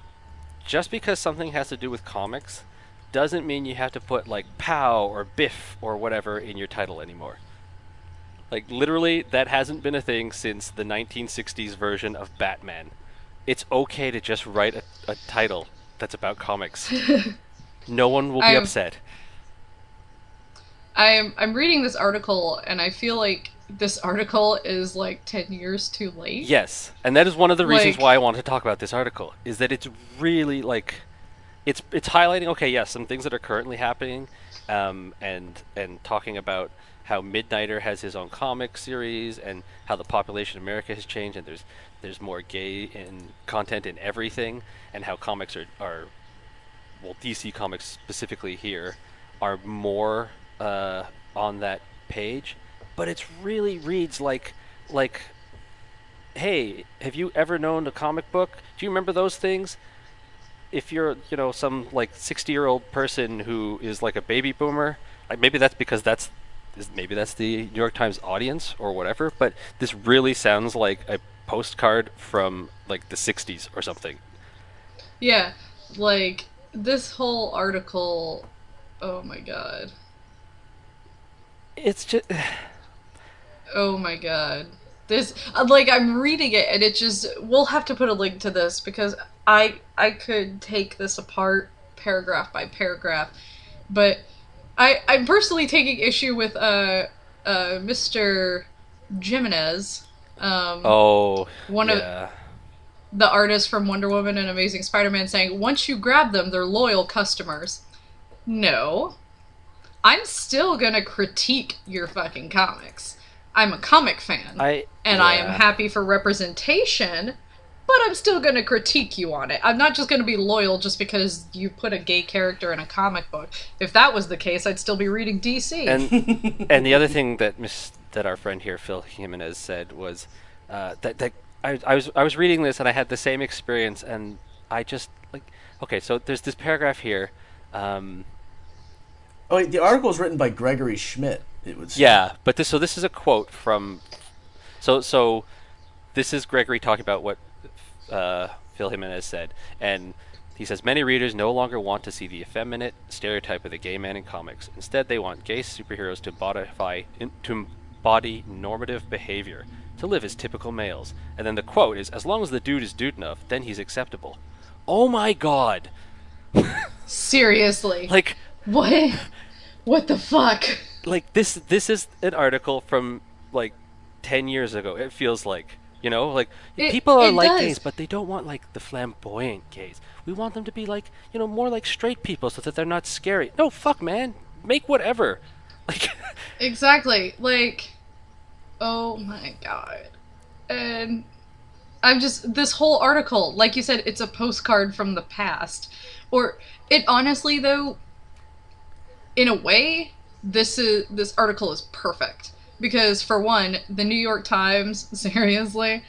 just because something has to do with comics doesn't mean you have to put like pow or biff or whatever in your title anymore. Like literally that hasn't been a thing since the 1960s version of Batman. It's okay to just write a, a title that's about comics. no one will be I'm- upset. I'm I'm reading this article and I feel like this article is like ten years too late. Yes, and that is one of the reasons Like- why I wanted to talk about this article. Is that it's really like, it's it's highlighting okay, yes, some things that are currently happening, um, and and talking about how Midnighter has his own comic series and how the population of America has changed and there's there's more gay in content in everything and how comics are are well DC comics specifically here are more uh, on that page, but it really reads like like hey, have you ever known a comic book? Do you remember those things? If you're, you know, some like 60-year-old person who is like a baby boomer, like maybe that's because that's maybe that's the New York Times audience or whatever, but this really sounds like a postcard from like the 60s or something. Yeah, like this whole article. Oh my god. It's just Oh my god. This uh, like I'm reading it and it just we'll have to put a link to this because I I could take this apart paragraph by paragraph. But I I'm personally taking issue with uh uh Mr. Jimenez. Um oh, One of- the artists from Wonder Woman and Amazing Spider-Man saying, "Once you grab them, they're loyal customers." No. I'm still going to critique your fucking comics. I'm a comic fan. I and I am happy for representation, but I'm still going to critique you on it. I'm not just going to be loyal just because you put a gay character in a comic book. If that was the case, I'd still be reading DC. and and the other thing that Miss that our friend here Phil Jimenez said was uh, that that I, I was I was reading this and I had the same experience and I just like okay, so there's this paragraph here. Um, Oh, wait, the article was written by Gregory Schmidt. It was yeah, but this so this is a quote from so so this is Gregory talking about what uh, Phil Jimenez said, and he says many readers no longer want to see the effeminate stereotype of the gay man in comics. Instead, they want gay superheroes to embody to embody normative behavior, to live as typical males. And then the quote is, "As long as the dude is dude enough, then he's acceptable." Oh my god! Seriously. Like what? What the fuck? like this this is an article from like 10 years ago it feels like you know like It- people are like does. gays but they don't want like the flamboyant gays we want them to be like you know more like straight people so that they're not scary no fuck man make whatever like Exactly. Like, oh my god. And I'm just this whole article, like you said, it's a postcard from the past. Or it honestly though, in a way, this is this article is perfect because for one, the New York Times, seriously,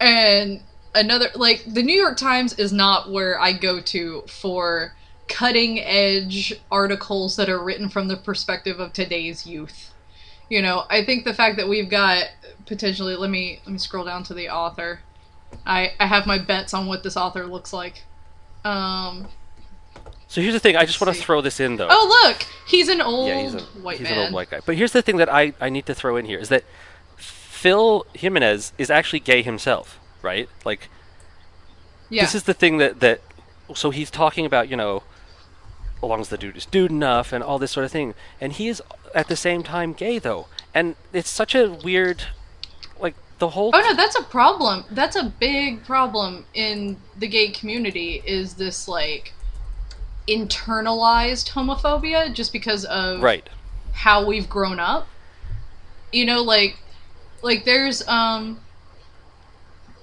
and another like the New York Times is not where I go to for cutting edge articles that are written from the perspective of today's youth. You know, I think the fact that we've got potentially let me let me scroll down to the author. I I have my bets on what this author looks like. Um so here's the thing i just want to throw this in though. Oh look, he's an old yeah he's a white he's man. an old white guy. But here's the thing that i i need to throw in here is that phil jimenez is actually gay himself right? Like yeah. this is the thing that that so he's talking about you know as long as the dude is dude enough and all this sort of thing. And he is at the same time gay though. And it's such a weird like the whole Oh no, that's a problem. That's a big problem in the gay community is this like internalized homophobia just because of right how we've grown up. You know, like like there's um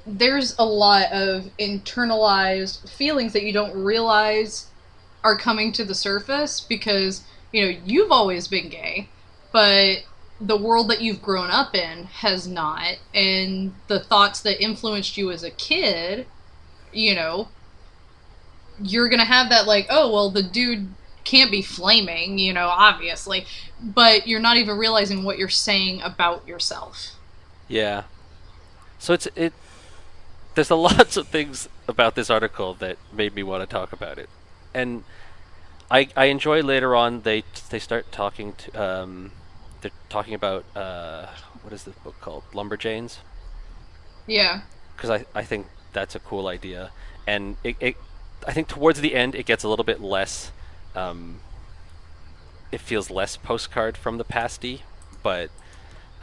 there's a lot of internalized feelings that you don't realize are coming to the surface because, you know, you've always been gay, but the world that you've grown up in has not and the thoughts that influenced you as a kid, you know, you're going to have that like, oh, well the dude can't be flaming, you know, obviously, but you're not even realizing what you're saying about yourself. yeah. So it's it there's a lots of things about this article that made me want to talk about it. And i i enjoy later on they they start talking to um they're talking about uh what is this book called? Lumberjanes? Yeah. because I, I think that's a cool idea. And it, it I think towards the end it gets a little bit less um, it feels less postcard from the pasty but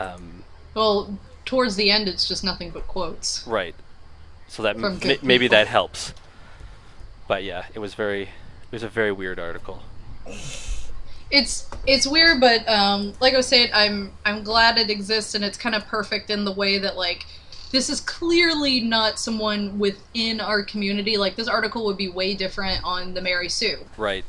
um, Well, towards the end, it's just nothing but quotes. right. So that m- maybe that helps. But yeah it was very it was a very weird article. It's it's weird, but um, like I was saying, I'm I'm glad it exists, and it's kind of perfect in the way that like this is clearly not someone within our community. Like this article would be way different on the Mary Sue. right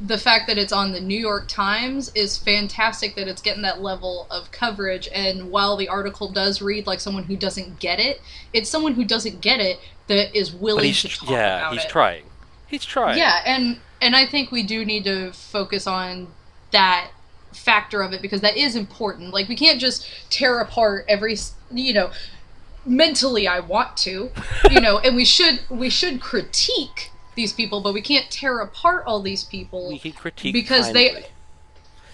the fact that it's on the New York Times is fantastic that it's getting that level of coverage. And while the article does read like someone who doesn't get it, it's someone who doesn't get it that is willing to talk yeah about he's trying he's trying Yeah, and and I think we do need to focus on that factor of it because that is important. Like we can't just tear apart every you know mentally I want to, you know, and we should we should critique these people, but we can't tear apart all these people we can critique because they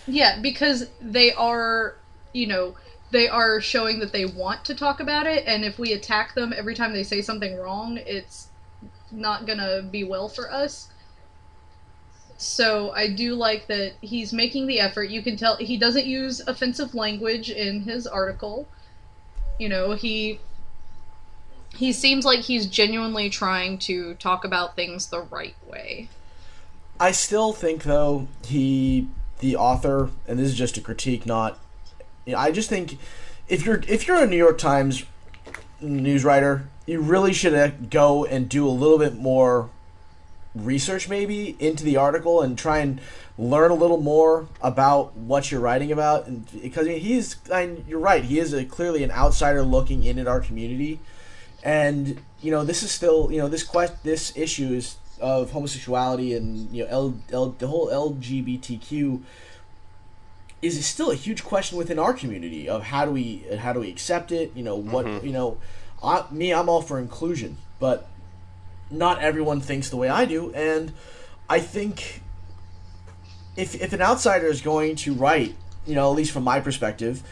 yeah because they are you know they are showing that they want to talk about it and if we attack them every time they say something wrong it's not gonna be well for us. So i do like that he's making the effort. You can tell he doesn't use offensive language in his article. You know he he seems like he's genuinely trying to talk about things the right way. I still think though he the author and this is just a critique not I just think if you're if you're a New York Times news writer you really should uh, go and do a little bit more research maybe into the article and try and learn a little more about what you're writing about. And because I mean, he's you're right he is a, clearly an outsider looking in at our community and you know this is still you know this quest this issue is of homosexuality and you know L, L, the whole LGBTQ is still a huge question within our community of how do we how do we accept it? You know what mm-hmm. you know. I, me, I'm all for inclusion, but not everyone thinks the way I do, and I think if if an outsider is going to write, you know, at least from my perspective,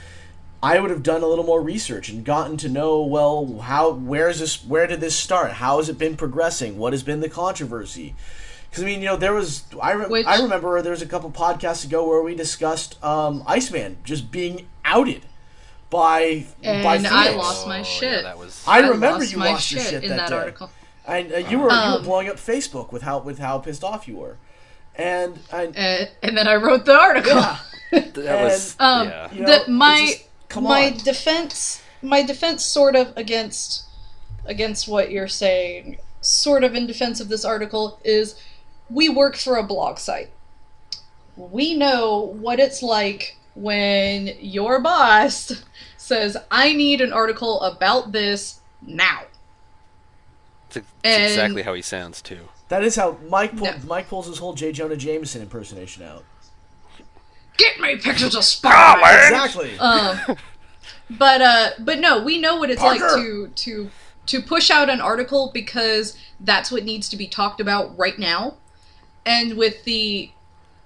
I would have done a little more research and gotten to know well how where is this where did this start? How has it been progressing? What has been the controversy? Because I mean, you know, there was I re- Which- I remember there was a couple podcasts ago where we discussed um, Iceman just being outed by by And I lost my Oh, shit. Yeah, was. I remember lost you my lost your shit in that, that day. article. And uh, you were you were Um, blowing up Facebook with how with how pissed off you were, and I, Uh, and then I wrote the article. yeah, that was. Um, yeah. you know, the, my just- come my on. defense my defense sort of against against what you're saying sort of in defense of this article is we work for a blog site we know what it's like when your boss says i need an article about this now That's exactly how he sounds too. That is how Mike pull, No. Mike pulls his whole J. Jonah Jameson impersonation out. Get me pictures of spider Exactly. but uh but no we know what it's like to to to push out an article because that's what needs to be talked about right now. And with the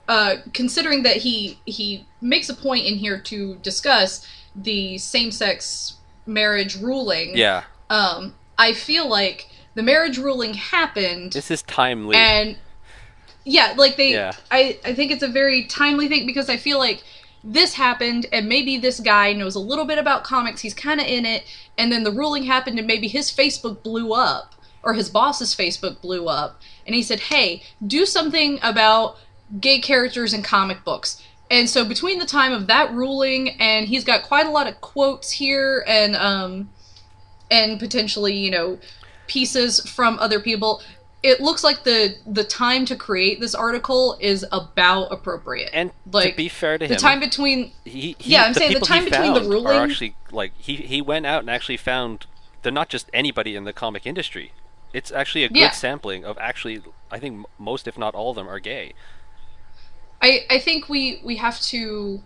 uh considering that he he makes a point in here to discuss the same-sex marriage ruling Yeah, um i feel like the marriage ruling happened this is timely. and yeah like they Yeah. i i think it's a very timely thing because i feel like this happened and maybe this guy knows a little bit about comics he's kind of in it and then the ruling happened and maybe his facebook blew up or his boss's facebook blew up and he said hey do something about gay characters in comic books and so between the time of that ruling and he's got quite a lot of quotes here and um and potentially you know pieces from other people it looks like the the time to create this article is about appropriate and like to be fair to the him, the time between he, he, Yeah, I'm saying the time between the ruling- are actually like he he went out and actually found they're not just anybody in the comic industry. It's actually a good Yeah. sampling of actually I think most if not all of them are gay. I, I think we, we have to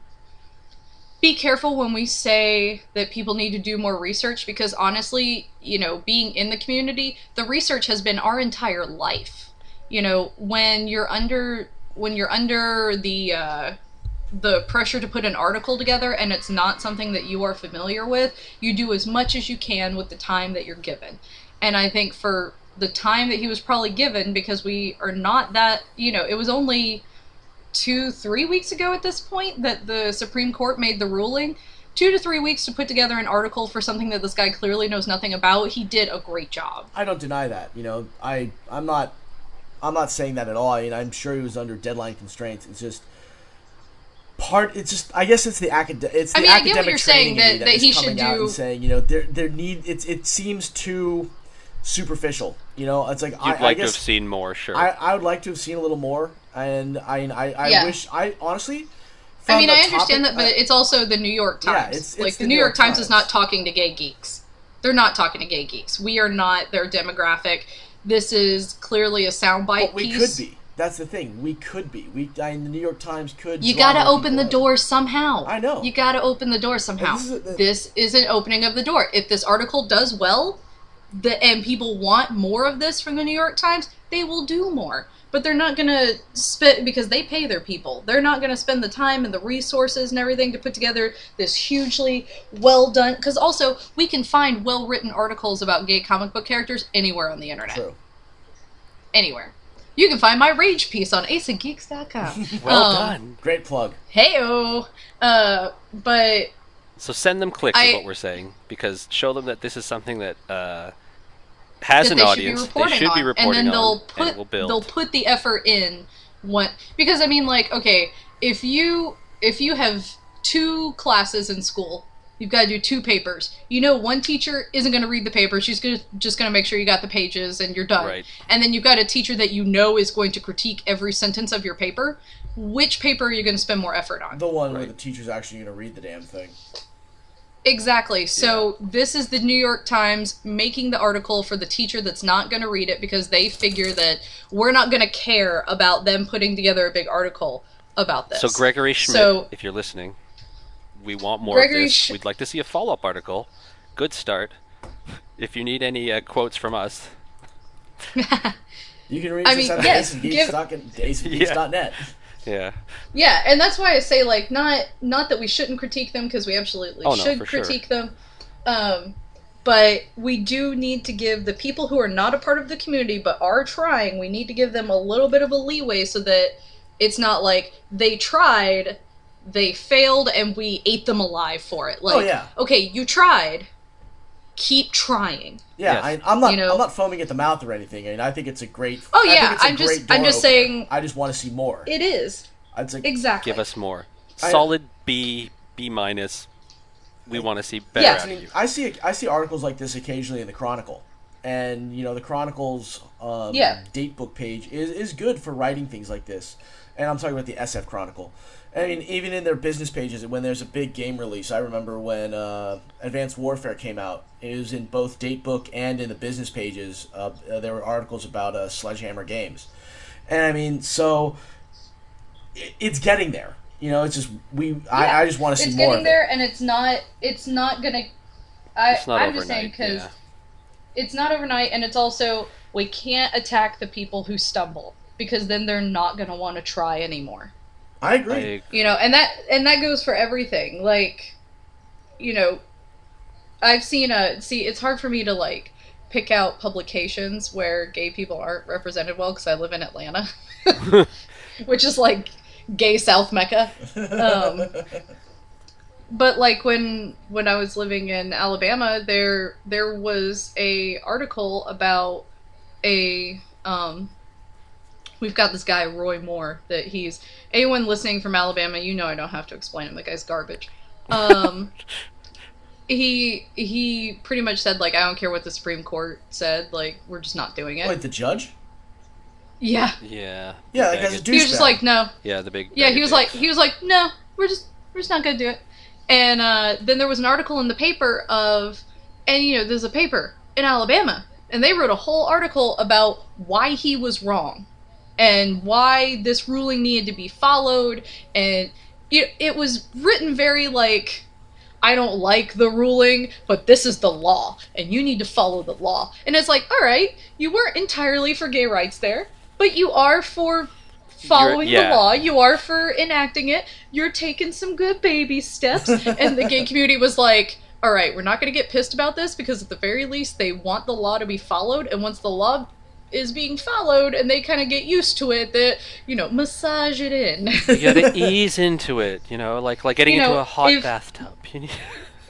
be careful when we say that people need to do more research because honestly, you know, being in the community, the research has been our entire life. You know, when you're under when you're under the uh, the pressure to put an article together and it's not something that you are familiar with, you do as much as you can with the time that you're given. And I think for the time that he was probably given, because we are not that, you know, it was only two, three weeks ago at this point that the Supreme Court made the ruling. Two to three weeks to put together an article for something that this guy clearly knows nothing about. He did a great job. I don't deny that. You know, I I'm not I'm not saying that at all. I mean, I'm sure he was under deadline constraints. It's just part. It's just I guess it's the academic It's the I mean, I get academic what you're saying, training in me that- that is he coming should out do- and saying you know there there need it's it seems too superficial. You know, it's like You'd I, I like to guess have seen more, sure. I, I would like to have seen a little more, and I I, I Yeah. wish I honestly. I mean, I understand topic- that, but I- it's also the New York Yeah, Times. it's- like the, the New New York, York Times, is not talking to gay geeks. They're not talking to gay geeks. We are not their demographic. This is clearly a soundbite but we piece. could be. That's the thing. We could be. We I, the New York Times could. You got to open the door somehow. I know. You got to open the door somehow. this is a- this is an opening of the door. If this article does well, the and people want more of this from the New York Times, they will do more. But they're not going to spend because they pay their people. They're not going to spend the time and the resources and everything to put together this hugely well done. Because also, we can find well written articles about gay comic book characters anywhere on the internet. True. Anywhere. You can find my rage piece on aceofgeeks.com. well um, done. Great plug. Heyo. Uh, but So send them clicks I- is what we're saying because show them that this is something that uh, has that an they audience. should be reporting they should on, be reporting and then they'll put and it will build. they'll put the effort in. What because I mean, like, okay, if you if you have two classes in school, you've got to do two papers. You know, one teacher isn't going to read the paper; she's gonna just going to make sure you got the pages and you're done. Right. And then you've got a teacher that you know is going to critique every sentence of your paper. Which paper are you going to spend more effort on? The one where Right. the teacher's actually going to read the damn thing. Exactly. So this is the New York Times making the article for the teacher that's not going to read it because they figure that we're not going to care about them putting together a big article about this. So Gregory Schmidt, So- if you're listening, we want more Gregory of this. Sch- We'd like to see a follow-up article. Good start. If you need any uh, quotes from us, You can read I this mean, at yes, aceofgeeks.net. aceofgeeks.net. yeah, Yeah, Yeah, and that's why I say like not not that we shouldn't critique them because we absolutely Oh, no, should sure. critique them. Um, but we do need to give the people who are not a part of the community but are trying, we need to give them a little bit of a leeway so that it's not like they tried, they failed, and we ate them alive for it. Like, Oh, yeah. okay, you tried, keep trying. Yeah, Yes. I, I'm not. You know- I'm not foaming at the mouth or anything. I mean, I think it's a great. Oh, I think yeah, it's a I'm just- I'm just opener. saying- I just want to see more. It is I'd say exactly. give us more. Solid B, B minus. We want to see better Yeah. out I of mean, you. I see I see articles like this occasionally in the Chronicle, and you know the Chronicle's um, Yeah. date book page is is good for writing things like this. And I'm talking about the SF Chronicle. I mean, even in their business pages, when there's a big game release, I remember when uh, Advanced Warfare came out. It was in both Datebook and in the business pages. Uh, uh, there were articles about uh, Sledgehammer Games, and I mean, so it, it's getting there. You know, it's just we. Yeah, I, I just want to see more. it's more getting of it. there, and it's not. It's not gonna. I, It's not I'm just saying overnight. because Yeah. it's not overnight, and it's also we can't attack the people who stumble because then they're not gonna want to try anymore. I agree. I, You know, and that and that goes for everything. Like, you know, I've seen a see. It's hard for me to like pick out publications where gay people aren't represented well because I live in Atlanta, which is like gay South Mecca. Um, but like when when I was living in Alabama, there there was a article about a um, we've got this guy Roy Moore that he's anyone listening from Alabama, you know I don't have to explain him. The guy's garbage. Um, he he pretty much said like I don't care what the Supreme Court said, like we're just not doing it. Wait, the judge? yeah. yeah. Yeah, the that guy's a douchebag. He was just like, no, Yeah, the big. Yeah, he of was like, he was like, no, we're just, we're just not gonna do it. And uh, then there was an article in the paper of, and you know, there's a paper in Alabama, and they wrote a whole article about why he was wrong, and why this ruling needed to be followed, and it, it was written very like. I don't like the ruling, but this is the law, and you need to follow the law. And it's like, all right, you weren't entirely for gay rights there, but you are for following yeah. the law. You are for enacting it. You're taking some good baby steps. and the gay community was like, all right, we're not going to get pissed about this because at the very least they want the law to be followed. And once the law is being followed and they kind of get used to it, that, you know, massage it in. You gotta ease into it, you know, like like getting You into a hot if- bathtub. You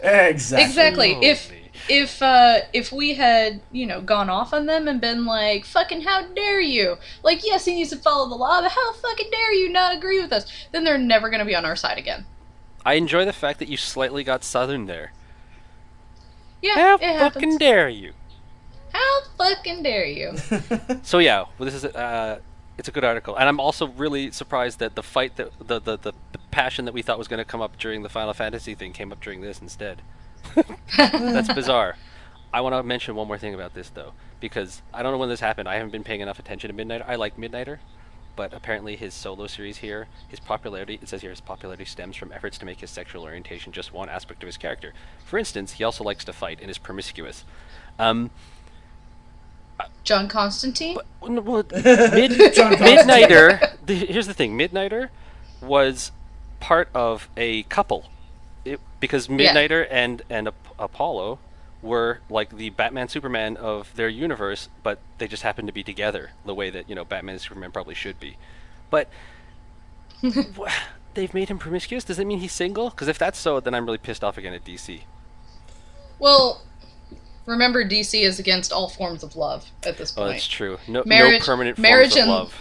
exactly. exactly. If if uh if we had you know gone off on them and been like fucking how dare you like yes he needs to follow the law but how fucking dare you not agree with us then they're never going to be on our side again I enjoy the fact that you slightly got southern there. yeah How it happens fucking dare you? How fucking dare you So yeah, well, this is uh, it's a good article, and I'm also really surprised that the fight that the the, the, the passion that we thought was going to come up during the Final Fantasy thing came up during this instead. That's bizarre. I want to mention one more thing about this though, because I don't know when this happened. I haven't been paying enough attention to Midnighter. I like Midnighter, but apparently his solo series here, his popularity, it says here his popularity stems from efforts to make his sexual orientation just one aspect of his character. For instance, he also likes to fight and is promiscuous. Um, john constantine well, no, well, Mid- Midnighter. The, here's the thing: Midnighter was part of a couple, it, because Yeah. Midnighter and and Ap- Apollo were like the Batman Superman of their universe, but they just happened to be together the way that you know Batman and Superman probably should be. But wha- they've made him promiscuous. Does that mean he's single? Because if that's so, then I'm really pissed off again at DC. well remember dc is against all forms of love at this point. Oh, point that's true. No, Marriage- no permanent marriage forms of and- love.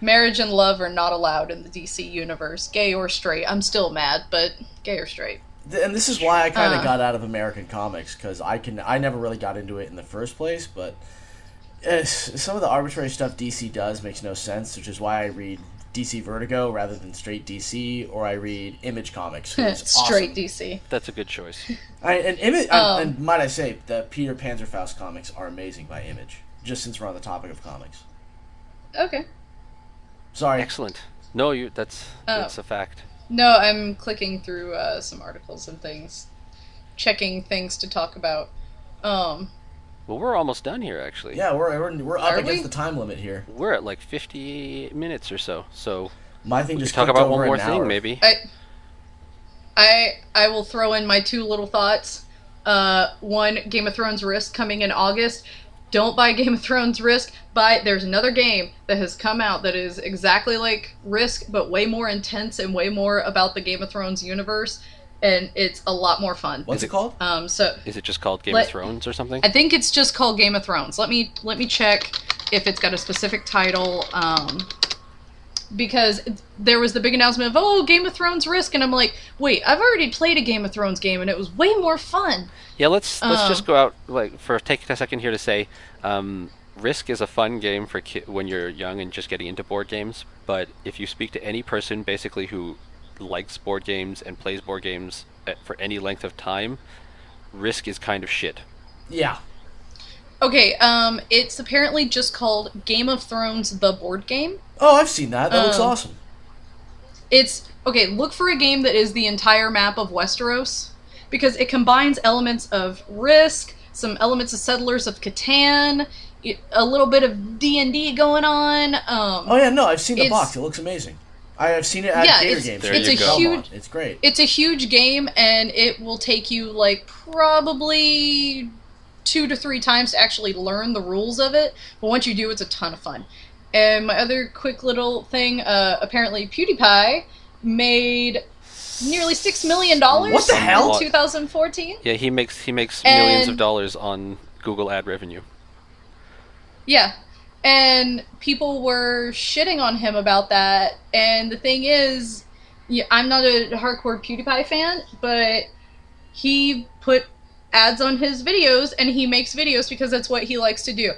marriage and love are not allowed in the dc universe gay or straight i'm still mad but gay or straight and this is why I kind of Uh. got out of American comics because I can I never really got into it in the first place. But eh, some of the arbitrary stuff DC does makes no sense, which is why I read DC Vertigo rather than straight DC, or I read Image Comics. Straight awesome. DC. That's a good choice. I, and Image, Um, and might I say, the Peter Panzerfaust comics are amazing by Image. Just since we're on the topic of comics. Okay. Sorry. Excellent. No, you. That's Oh. that's a fact. No, I'm clicking through uh, some articles and things, checking things to talk about. Um, Well, we're almost done here. Actually. Yeah, we're we're, we're up Are against we? the time limit here. We're at like 50 minutes or so. So My thing we just talk about over one more thing, hour. maybe. I, I, I will throw in my two little thoughts. Uh, one, Game of Thrones Risk coming in August. Don't buy Game of Thrones Risk. Buy. There's another game that has come out that is exactly like Risk, but way more intense and way more about the Game of Thrones universe, and it's a lot more fun. What's it, it- called? Um, so Is it just called Game Let- of Thrones or something? I think it's just called Game of Thrones. Let me let me check if it's got a specific title. Um, because there was the big announcement of oh Game of Thrones Risk, and I'm like, wait, I've already played a Game of Thrones game, and it was way more fun. Yeah, let's let's Um, just go out like for take a second here to say, um, Risk is a fun game for ki- when you're young and just getting into board games. But if you speak to any person basically who likes board games and plays board games for any length of time, Risk is kind of shit. Yeah. Okay, um, it's apparently just called Game of Thrones: The Board Game. Oh, I've seen that. That looks Um, awesome. It's okay. Look for a game that is the entire map of Westeros because it combines elements of Risk, some elements of Settlers of Catan, a little bit of D and D going on. Um, Oh yeah, no, I've seen the box. It looks amazing. I have seen it at Yeah, Gator it's- Games. There you it's a go. Huge- It's great. it's a huge game, and it will take you like probably two to three times to actually learn the rules of it. But once you do, it's a ton of fun. And my other quick little thing, uh, apparently PewDiePie made nearly six million dollars. What the hell? In 2014. Yeah, he makes he makes millions of dollars on Google ad revenue. Yeah. And people were shitting on him about that. And the thing is, I'm not a hardcore PewDiePie fan, but he put ads on his videos and he makes videos because that's what he likes to do.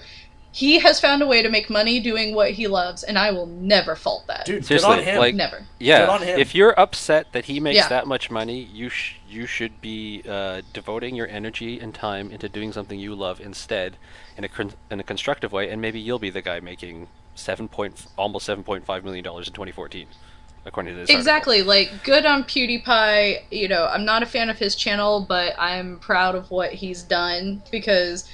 He has found a way to make money doing what he loves, and I will never fault that. Dude, Seriously, good on him. like Never. yeah, Good on him. if you're upset that he makes Yeah. that much money, you sh- you should be uh, devoting your energy and time into doing something you love instead, in a con- in a constructive way, and maybe you'll be the guy making seven point almost seven point five million dollars in 2014, according to this. article. Exactly. Like, good on PewDiePie. You know, I'm not a fan of his channel, but I'm proud of what he's done because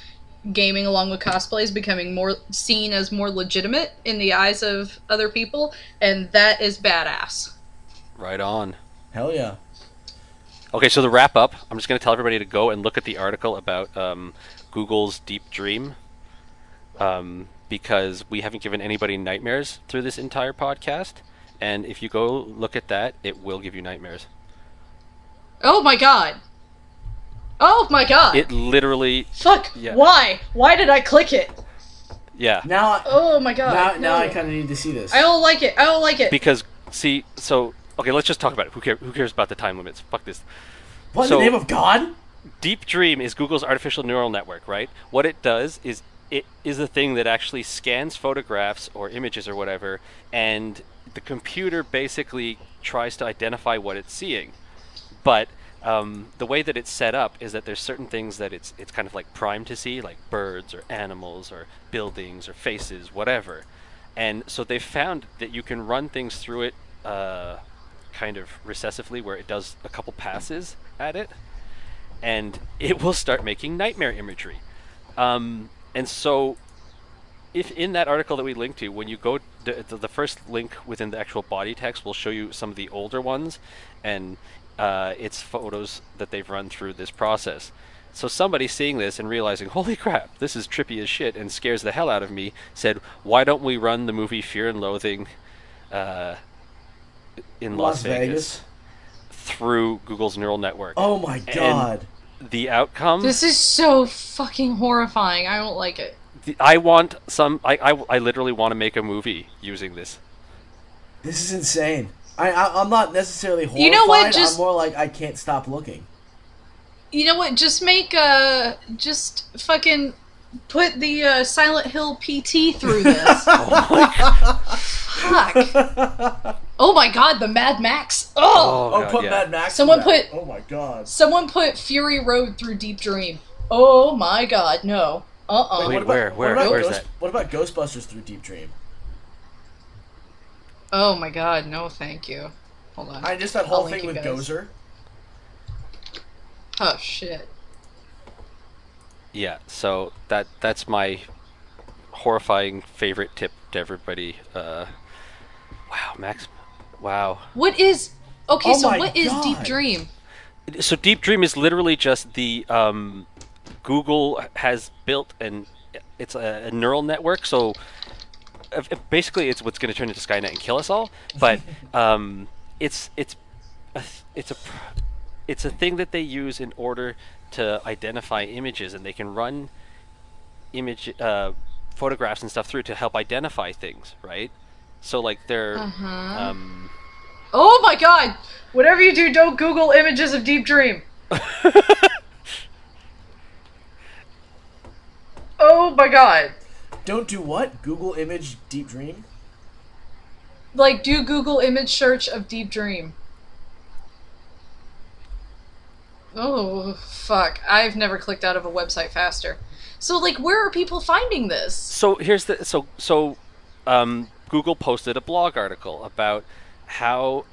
gaming along with cosplay is becoming more seen as more legitimate in the eyes of other people, and that is badass. Right on. Hell yeah. Okay, so the wrap up. I'm just going to tell everybody to go and look at the article about um, Google's Deep Dream, um, because we haven't given anybody nightmares through this entire podcast. And if you go look at that, it will give you nightmares. Oh my god. Oh my god. It literally, Fuck. Yeah. Why? Why did I click it? yeah. Now, Oh my god. now, now no. I kind of need to see this. I don't like it. I don't like it. Because see, so okay, let's just talk about it. Who cares? Who cares about the time limits? Fuck this. what in the name of God? Deep Dream is Google's artificial neural network, right? What it does is it is a thing that actually scans photographs or images or whatever, and the computer basically tries to identify what it's seeing. But um, the way that it's set up is that there's certain things that it's it's kind of like primed to see, like birds or animals or buildings or faces, whatever. And so they've found that you can run things through it uh, kind of recessively, where it does a couple passes at it and it will start making nightmare imagery. Um, and so, if in that article that we linked to, when you go, the, the first link within the actual body text will show you some of the older ones, and uh, it's photos that they've run through this process. So somebody seeing this and realizing, holy crap, this is trippy as shit and scares the hell out of me, said, why don't we run the movie Fear and Loathing uh, in Las, Las Vegas, Vegas. through Google's neural network? Oh my God. the outcome this is so fucking horrifying. I don't like it. the- i want some I, I, I literally want to make a movie using this This is insane. I, I I'm not necessarily horrified. You know what, just- I'm more like I can't stop looking. You know what? Just make uh just fucking put the uh, Silent Hill PT through this. Oh Fuck. fuck. oh my god, the Mad Max. Oh, Oh, God, put yeah. Mad Max. Someone put- Oh my god. someone put Fury Road through Deep Dream. Oh my god, no. Uh uh Wait, What about- where- what where- about where's Ghost- that? What about Ghostbusters through Deep Dream? Oh my god, no thank you. Hold on. I just that I'll whole link thing you with guys. Gozer. Oh shit. Yeah, so that that's my horrifying favorite tip to everybody. Uh, wow, Max. Wow. What is Okay, Oh so my what is Deep Dream? So Deep Dream is literally just the um, Google has built and it's a, a neural network. So basically, it's what's going to turn into Skynet and kill us all. But um, it's it's a, it's a it's a thing that they use in order to identify images, and they can run image uh, photographs and stuff through to help identify things, right? So like they're um, Oh my god! Whatever you do, don't Google images of Deep Dream. oh my god. Don't do what? Google image Deep Dream. Like, do Google image search of Deep Dream. Oh, fuck. I've never clicked out of a website faster. So, like, where are people finding this? So here's the so so um, Google posted a blog article about how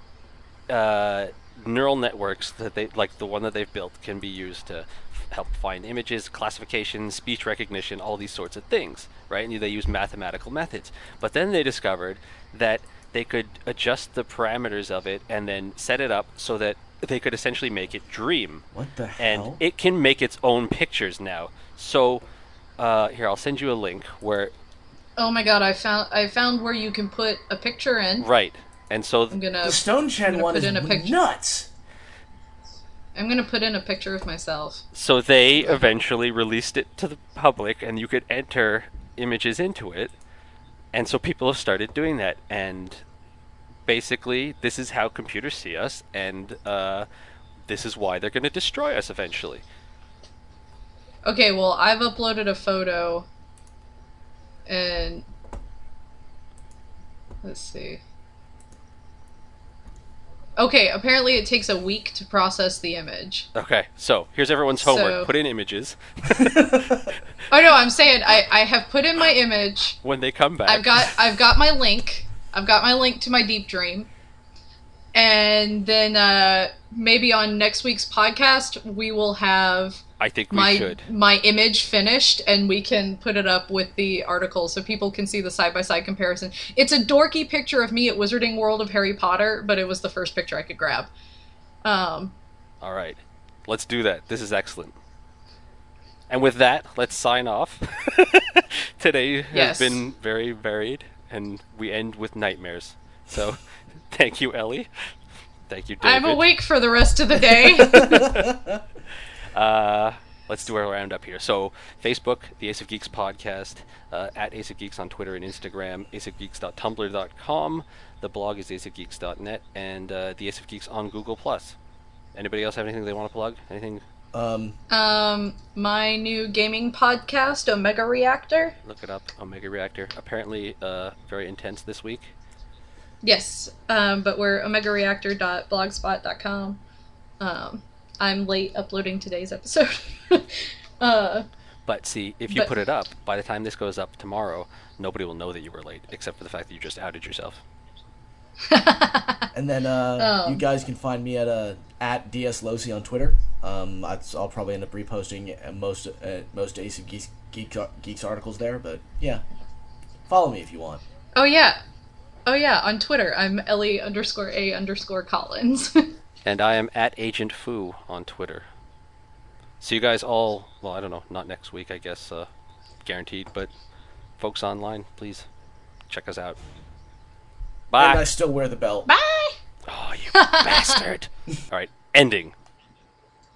uh, neural networks that they like the one that they've built can be used to f- help find images, classification, speech recognition, all these sorts of things, right? And they use mathematical methods. But then they discovered that they could adjust the parameters of it and then set it up so that they could essentially make it dream What the hell? and it can make its own pictures now. So uh, here, I'll send you a link where Oh my god, I found I found where you can put a picture in. right, and so I'm gonna the Stone Chen gonna one put is in a picture. nuts. I'm gonna put in a picture of myself. so they eventually released it to the public, and you could enter images into it, and so people have started doing that, and basically this is how computers see us, and uh, this is why they're going to destroy us eventually. Okay, well, I've uploaded a photo, and let's see. Okay, apparently it takes a week to process the image. Okay, so here's everyone's homework: So- put in images. Oh no, I'm saying I, I have put in my image. when they come back, I've got I've got my link. I've got my link to my deep dream. And then uh, maybe on next week's podcast we will have I think we my should. my image finished and we can put it up with the article so people can see the side by side comparison. It's a dorky picture of me at Wizarding World of Harry Potter, but it was the first picture I could grab. Um, All right, let's do that. This is excellent. And with that, let's sign off. Today has Yes. been very varied, and we end with nightmares. So, thank you, Ellie. Thank you, David. I'm awake for the rest of the day. Uh, let's do our roundup here. So, Facebook, the Ace of Geeks podcast, uh, at Ace of Geeks on Twitter and Instagram, aceofgeeks.tumblr.com. The blog is aceofgeeks.net, and uh, the Ace of Geeks on Google Plus. Anybody else have anything they want to plug? Anything? Um, um, my new gaming podcast, Omega Reactor. Look it up. Omega Reactor. Apparently, uh, very intense this week. Yes, um, but we're omegareactor.blogspot.com. Um, I'm late uploading today's episode. uh, But see, if you But- put it up, by the time this goes up tomorrow, nobody will know that you were late, except for the fact that you just outed yourself. and then uh, Oh. you guys can find me at uh, at ds Losi on Twitter. Um, I'll probably end up reposting uh, most uh, most Ace of Geeks, Geek, Geeks articles there. But yeah, follow me if you want. oh yeah, oh yeah. On Twitter, I'm Ellie underscore a underscore Collins. And I am at Agent Foo on Twitter. See you guys all, well, I don't know, not next week, I guess, uh, guaranteed, but folks online, please check us out. Bye. And I still wear the belt. Bye. Oh, you bastard. All right, ending.